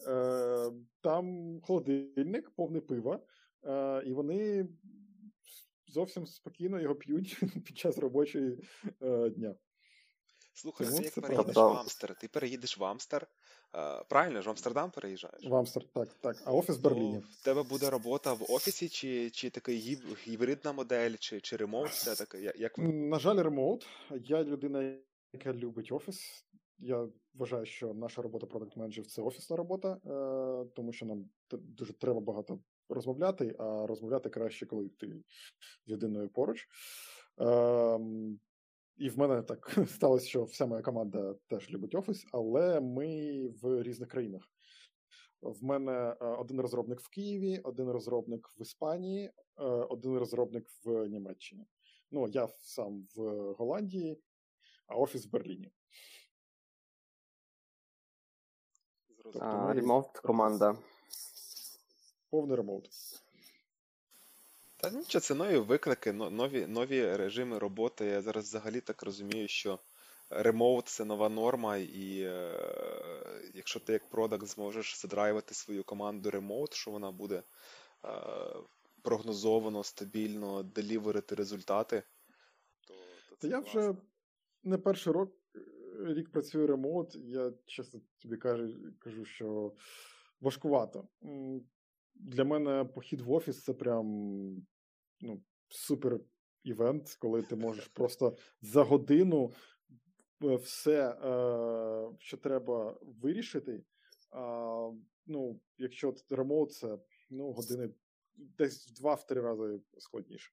там холодильник, повне пива, і вони зовсім спокійно його п'ють під час робочого дня. Слухай, це як переїдеш в Амстер. Ти переїдеш в Амстер, Правильно ж в Амстердам переїжджаєш? В Амстердам, так, так. А офіс в Берліні. В тебе буде робота в офісі, чи чи такий гібридна модель, чи чи ремоут? Все таке? Як... На жаль, ремоут. Я людина, яка любить офіс. Я вважаю, що наша робота продакт менеджерів це офісна робота, е, тому що нам дуже треба багато розмовляти, а розмовляти краще, коли ти з людиною поруч. І в мене так сталося, що вся моя команда теж любить офіс, але ми в різних країнах. В мене е, один розробник в Києві, один розробник в Іспанії, е, один розробник в Німеччині. Ну, я сам в Голландії, а офіс в Берліні. Тобто Ремоут команда. Повний ремоут. Та нічого, це нові виклики, нові нові режими роботи. Я зараз взагалі так розумію, що ремоут це нова норма, і е, якщо ти як продакт зможеш задрайвати свою команду ремоут, що вона буде е, прогнозовано, стабільно деліверити результати, то, то це Я класно. вже не перший рок, рік працюю ремоут, я чесно тобі кажу, кажу, що важкувато. Для мене похід в офіс це прям ну, супер івент, коли ти можеш просто за годину е, все, е, що треба вирішити. Ну, Якщо ремоут, це ну, години десь в два-три рази складніше.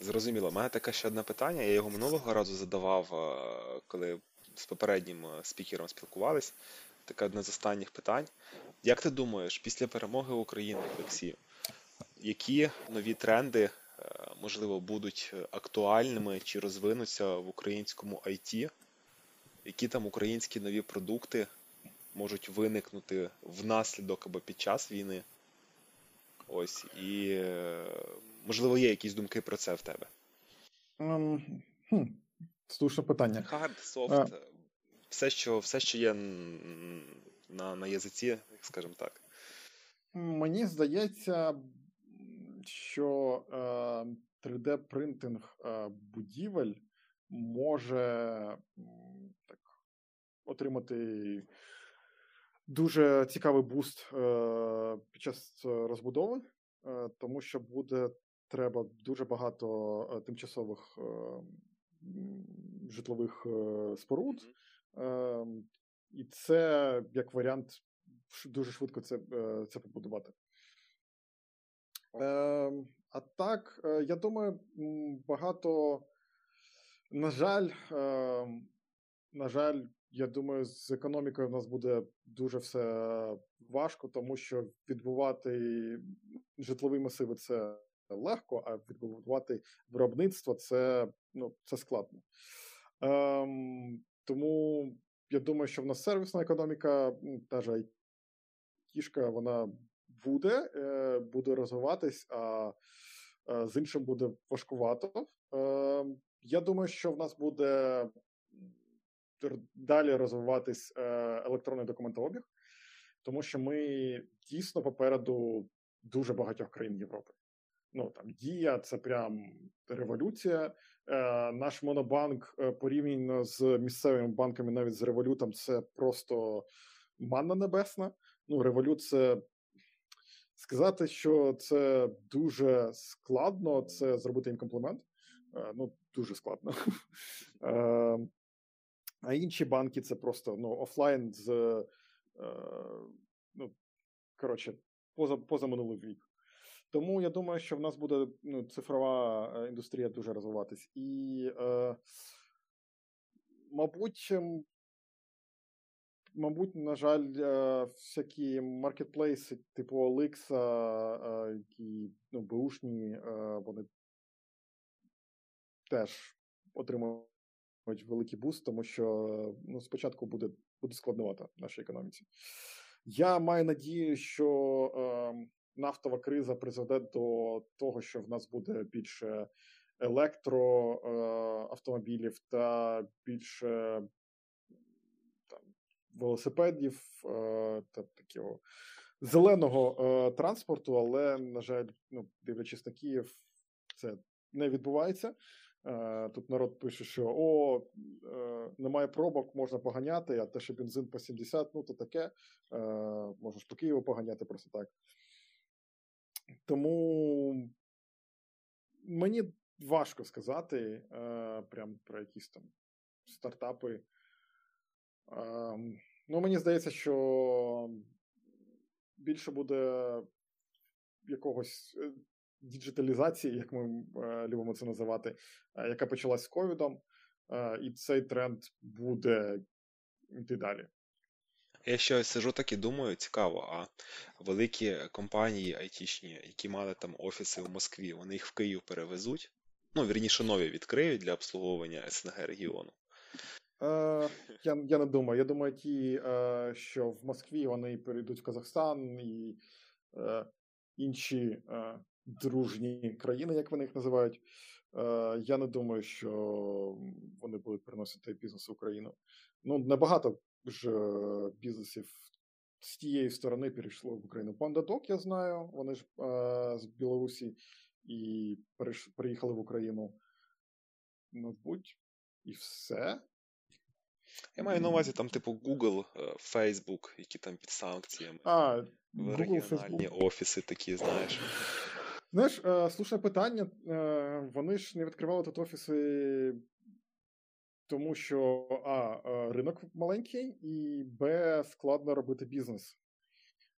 Зрозуміло, У мене таке ще одне питання. Я його минулого разу задавав, е, коли з попереднім спікером спілкувались. Таке одне з останніх питань. Як ти думаєш, після перемоги України, Олексію, які нові тренди, е, можливо, будуть актуальними чи розвинуться в українському IT? Які там українські нові продукти можуть виникнути внаслідок або під час війни. Ось, і е, можливо є якісь думки про це в тебе. Um, хм, Слушне питання. Хард, софт, все, що все, що є на на язиці, скажімо так. Мені здається, що е, 3D-принтинг е, будівель може так, отримати дуже цікавий буст е, під час розбудови, тому що буде треба дуже багато тимчасових житлових споруд. Mm-hmm. І це як варіант дуже швидко це це побудувати. А так, я думаю, багато, на жаль, на жаль, я думаю, з економікою в нас буде дуже все важко, тому що відбувати житлові масиви це легко, а відбудувати виробництво це ну, це складно. Ем, Тому я думаю, що в нас сервісна економіка, та ж айтішка, вона буде, е, буде розвиватись, а е, з іншим буде важкувато. Е, Я думаю, що в нас буде далі розвиватись електронний документообіг, тому що ми дійсно попереду дуже багатьох країн Європи. Ну там Дія, це прям революція. Е, Наш монобанк е, порівняно з місцевими банками, навіть з револютом, це просто манна небесна. Ну, революція. Сказати, що це дуже складно, це зробити їм комплімент. Е, ну, дуже складно. Е, а інші банки це просто ну, офлайн з е, ну, коротше, поза поза минулий вік. Тому я думаю, що в нас буде ну, цифрова е, індустрія дуже розвиватись. І, е, мабуть, ем, мабуть, на жаль, е, всякі маркетплейси, типу Оликса, е, які ну, бушні, е, вони теж отримують великий буст, тому що ну, спочатку буде буде складновато нашій економіці. Я маю надію, що е, нафтова криза призведе до того, що в нас буде більше електроавтомобілів е, та більше велосипедів е, та такого зеленого е, транспорту, але, на жаль, ну, дивлячись на Київ, це не відбувається. Е, тут народ пише, що о, немає пробок, можна поганяти, а те, що бензин по 70, ну то таке. Можеш по Києву поганяти просто так. Тому мені важко сказати прям про якісь там стартапи. Ну, мені здається, що більше буде якогось діджиталізації, як ми е, любимо це називати, е, яка почалась з ковідом, е, і цей тренд буде йти далі. Я ще сижу так і думаю, цікаво, а великі компанії айтішні, які мали там офіси в Москві, вони їх в Київ перевезуть. Ну, вірніше, нові відкриють для обслуговування СНГ регіону. Е, Я я не думаю. Я думаю, ті, е, що в Москві вони перейдуть в Казахстан і е, інші е, дружні країни, як вони їх називають. Е, я не думаю, що вони будуть приносити бізнес в Україну. Ну, небагато ж бізнесів з тієї сторони перейшло в Україну. PandaDoc, я знаю, вони ж е, з Білорусі і приїхали в Україну. Мабуть, і все. Я маю на увазі там, типу, Google, Facebook, які там під санкціями. А, Google, регіональні Facebook. офіси такі, знаєш. Знаєш, е, слушне питання. Е, вони ж не відкривали тут офіси, тому що А, е, ринок маленький, і Б, складно робити бізнес.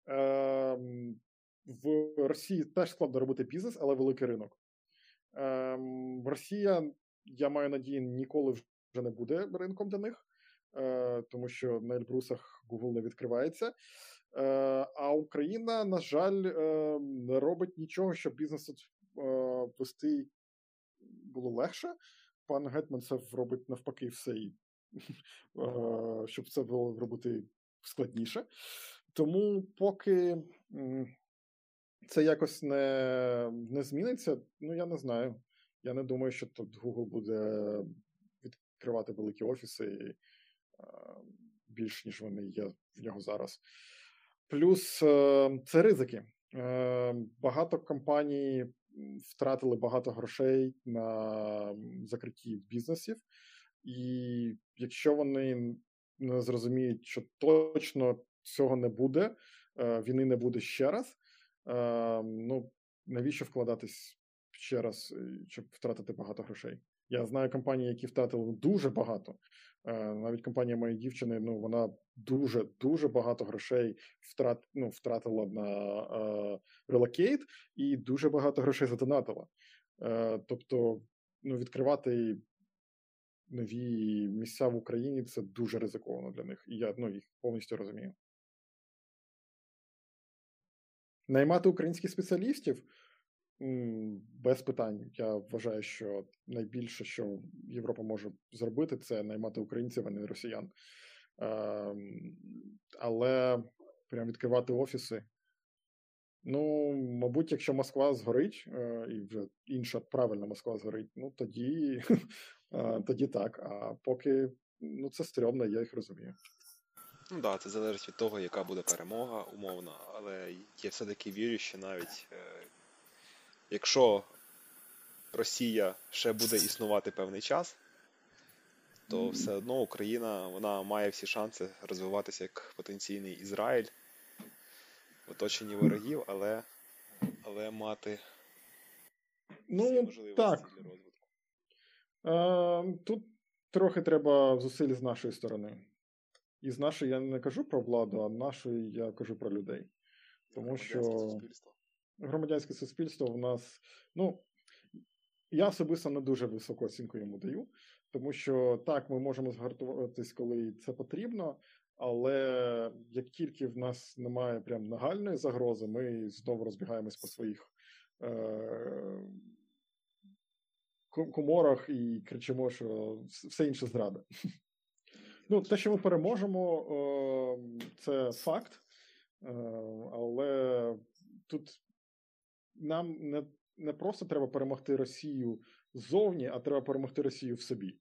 Ем, в Росії теж складно робити бізнес, але великий ринок. Ем, Росія, я маю надію, ніколи вже не буде ринком для них, тому що на Ельбрусах Google не відкривається. Е, а Україна, на жаль, е, не робить нічого, щоб бізнес тут е, вести було легше. Пан Гетман це робить навпаки все, щоб це було робити складніше. Тому поки це якось не не зміниться, ну я не знаю. Я не думаю, що тут Google буде відкривати великі офіси більш ніж вони є в нього зараз. Плюс е, це ризики. Е, багато компаній втратили багато грошей на закритті бізнесів, і якщо вони не зрозуміють, що точно цього не буде, е, війни не буде ще раз. Ну навіщо вкладатись ще раз, щоб втратити багато грошей? Я знаю компанії, які втратили дуже багато. Навіть компанія моєї дівчини, ну вона дуже дуже багато грошей втрат, ну, втратила на relocate і дуже багато грошей задонатила. Тобто, ну, відкривати нові місця в Україні це дуже ризиковано для них. І я ну, їх повністю розумію. Наймати українських спеціалістів без питань. Я вважаю, що найбільше, що Європа може зробити, це наймати українців, а не росіян. Ем, але прям відкривати офіси. Ну, мабуть, якщо Москва згорить, е, і вже інша правильна Москва згорить, ну тоді е, тоді так. А поки ну це стрьомно, я їх розумію. Ну так, це залежить від того, яка буде перемога, умовно, але я все-таки вірю, що навіть е, якщо Росія ще буде існувати певний час, то все одно Україна вона має всі шанси розвиватися як потенційний Ізраїль в оточенні ворогів, але але мати ну, так. для розвитку. Е, Тут трохи треба зусиль з нашої сторони. І з нашої я не кажу про владу, а нашої я кажу про людей. Тому що суспільство. Громадянське суспільство в нас, ну, я особисто не дуже високу оцінку йому даю, тому що так, ми можемо згартуватись, коли це потрібно, але як тільки в нас немає прям нагальної загрози, ми знову розбігаємось по своїх е- коморах і кричимо, що все інше зрада. Ну, те, що ми переможемо, ем, це факт, е, але тут нам не не просто треба перемогти Росію ззовні, а треба перемогти Росію в собі.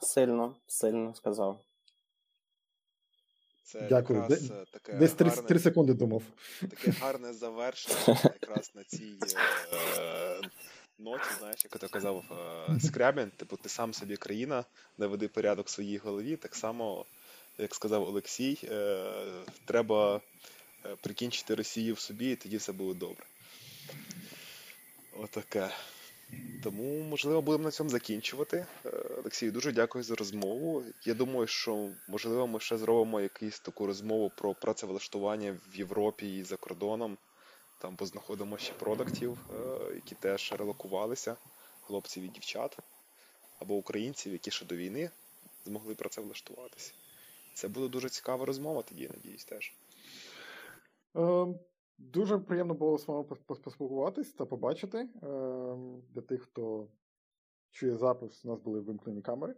Сильно, сильно сказав. Це Дякую. якраз таке Десь 3, гарне, 3 секунди думав. Таке гарне завершення якраз на цій е, ноті, знаєш, як ти казав е, Скрябін, типу, ти сам собі країна, наведи порядок в своїй голові. Так само, як сказав Олексій, е, треба е, прикінчити Росію в собі, і тоді все буде добре. Отаке. Тому, можливо, будемо на цьому закінчувати. Олексій, дуже дякую за розмову. Я думаю, що можливо ми ще зробимо якусь таку розмову про працевлаштування в Європі і за кордоном. Там познаходимо ще продуктів, е, які теж релокувалися, хлопців і дівчат, або українців, які ще до війни змогли про це влаштуватися. Це буде дуже цікава розмова тоді, надіюсь, теж. Е, дуже приємно було з вами поспілкуватись та побачити. Е, для тих, хто чує запис, у нас були вимкнені камери,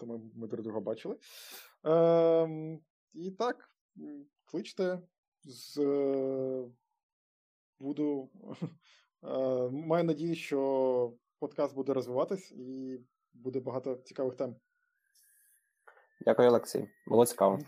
тому ми друг друга бачили. І так, кличте з буду е, маю надію, що подкаст буде розвиватись і буде багато цікавих тем. Дякую, Олексій. Було цікаво.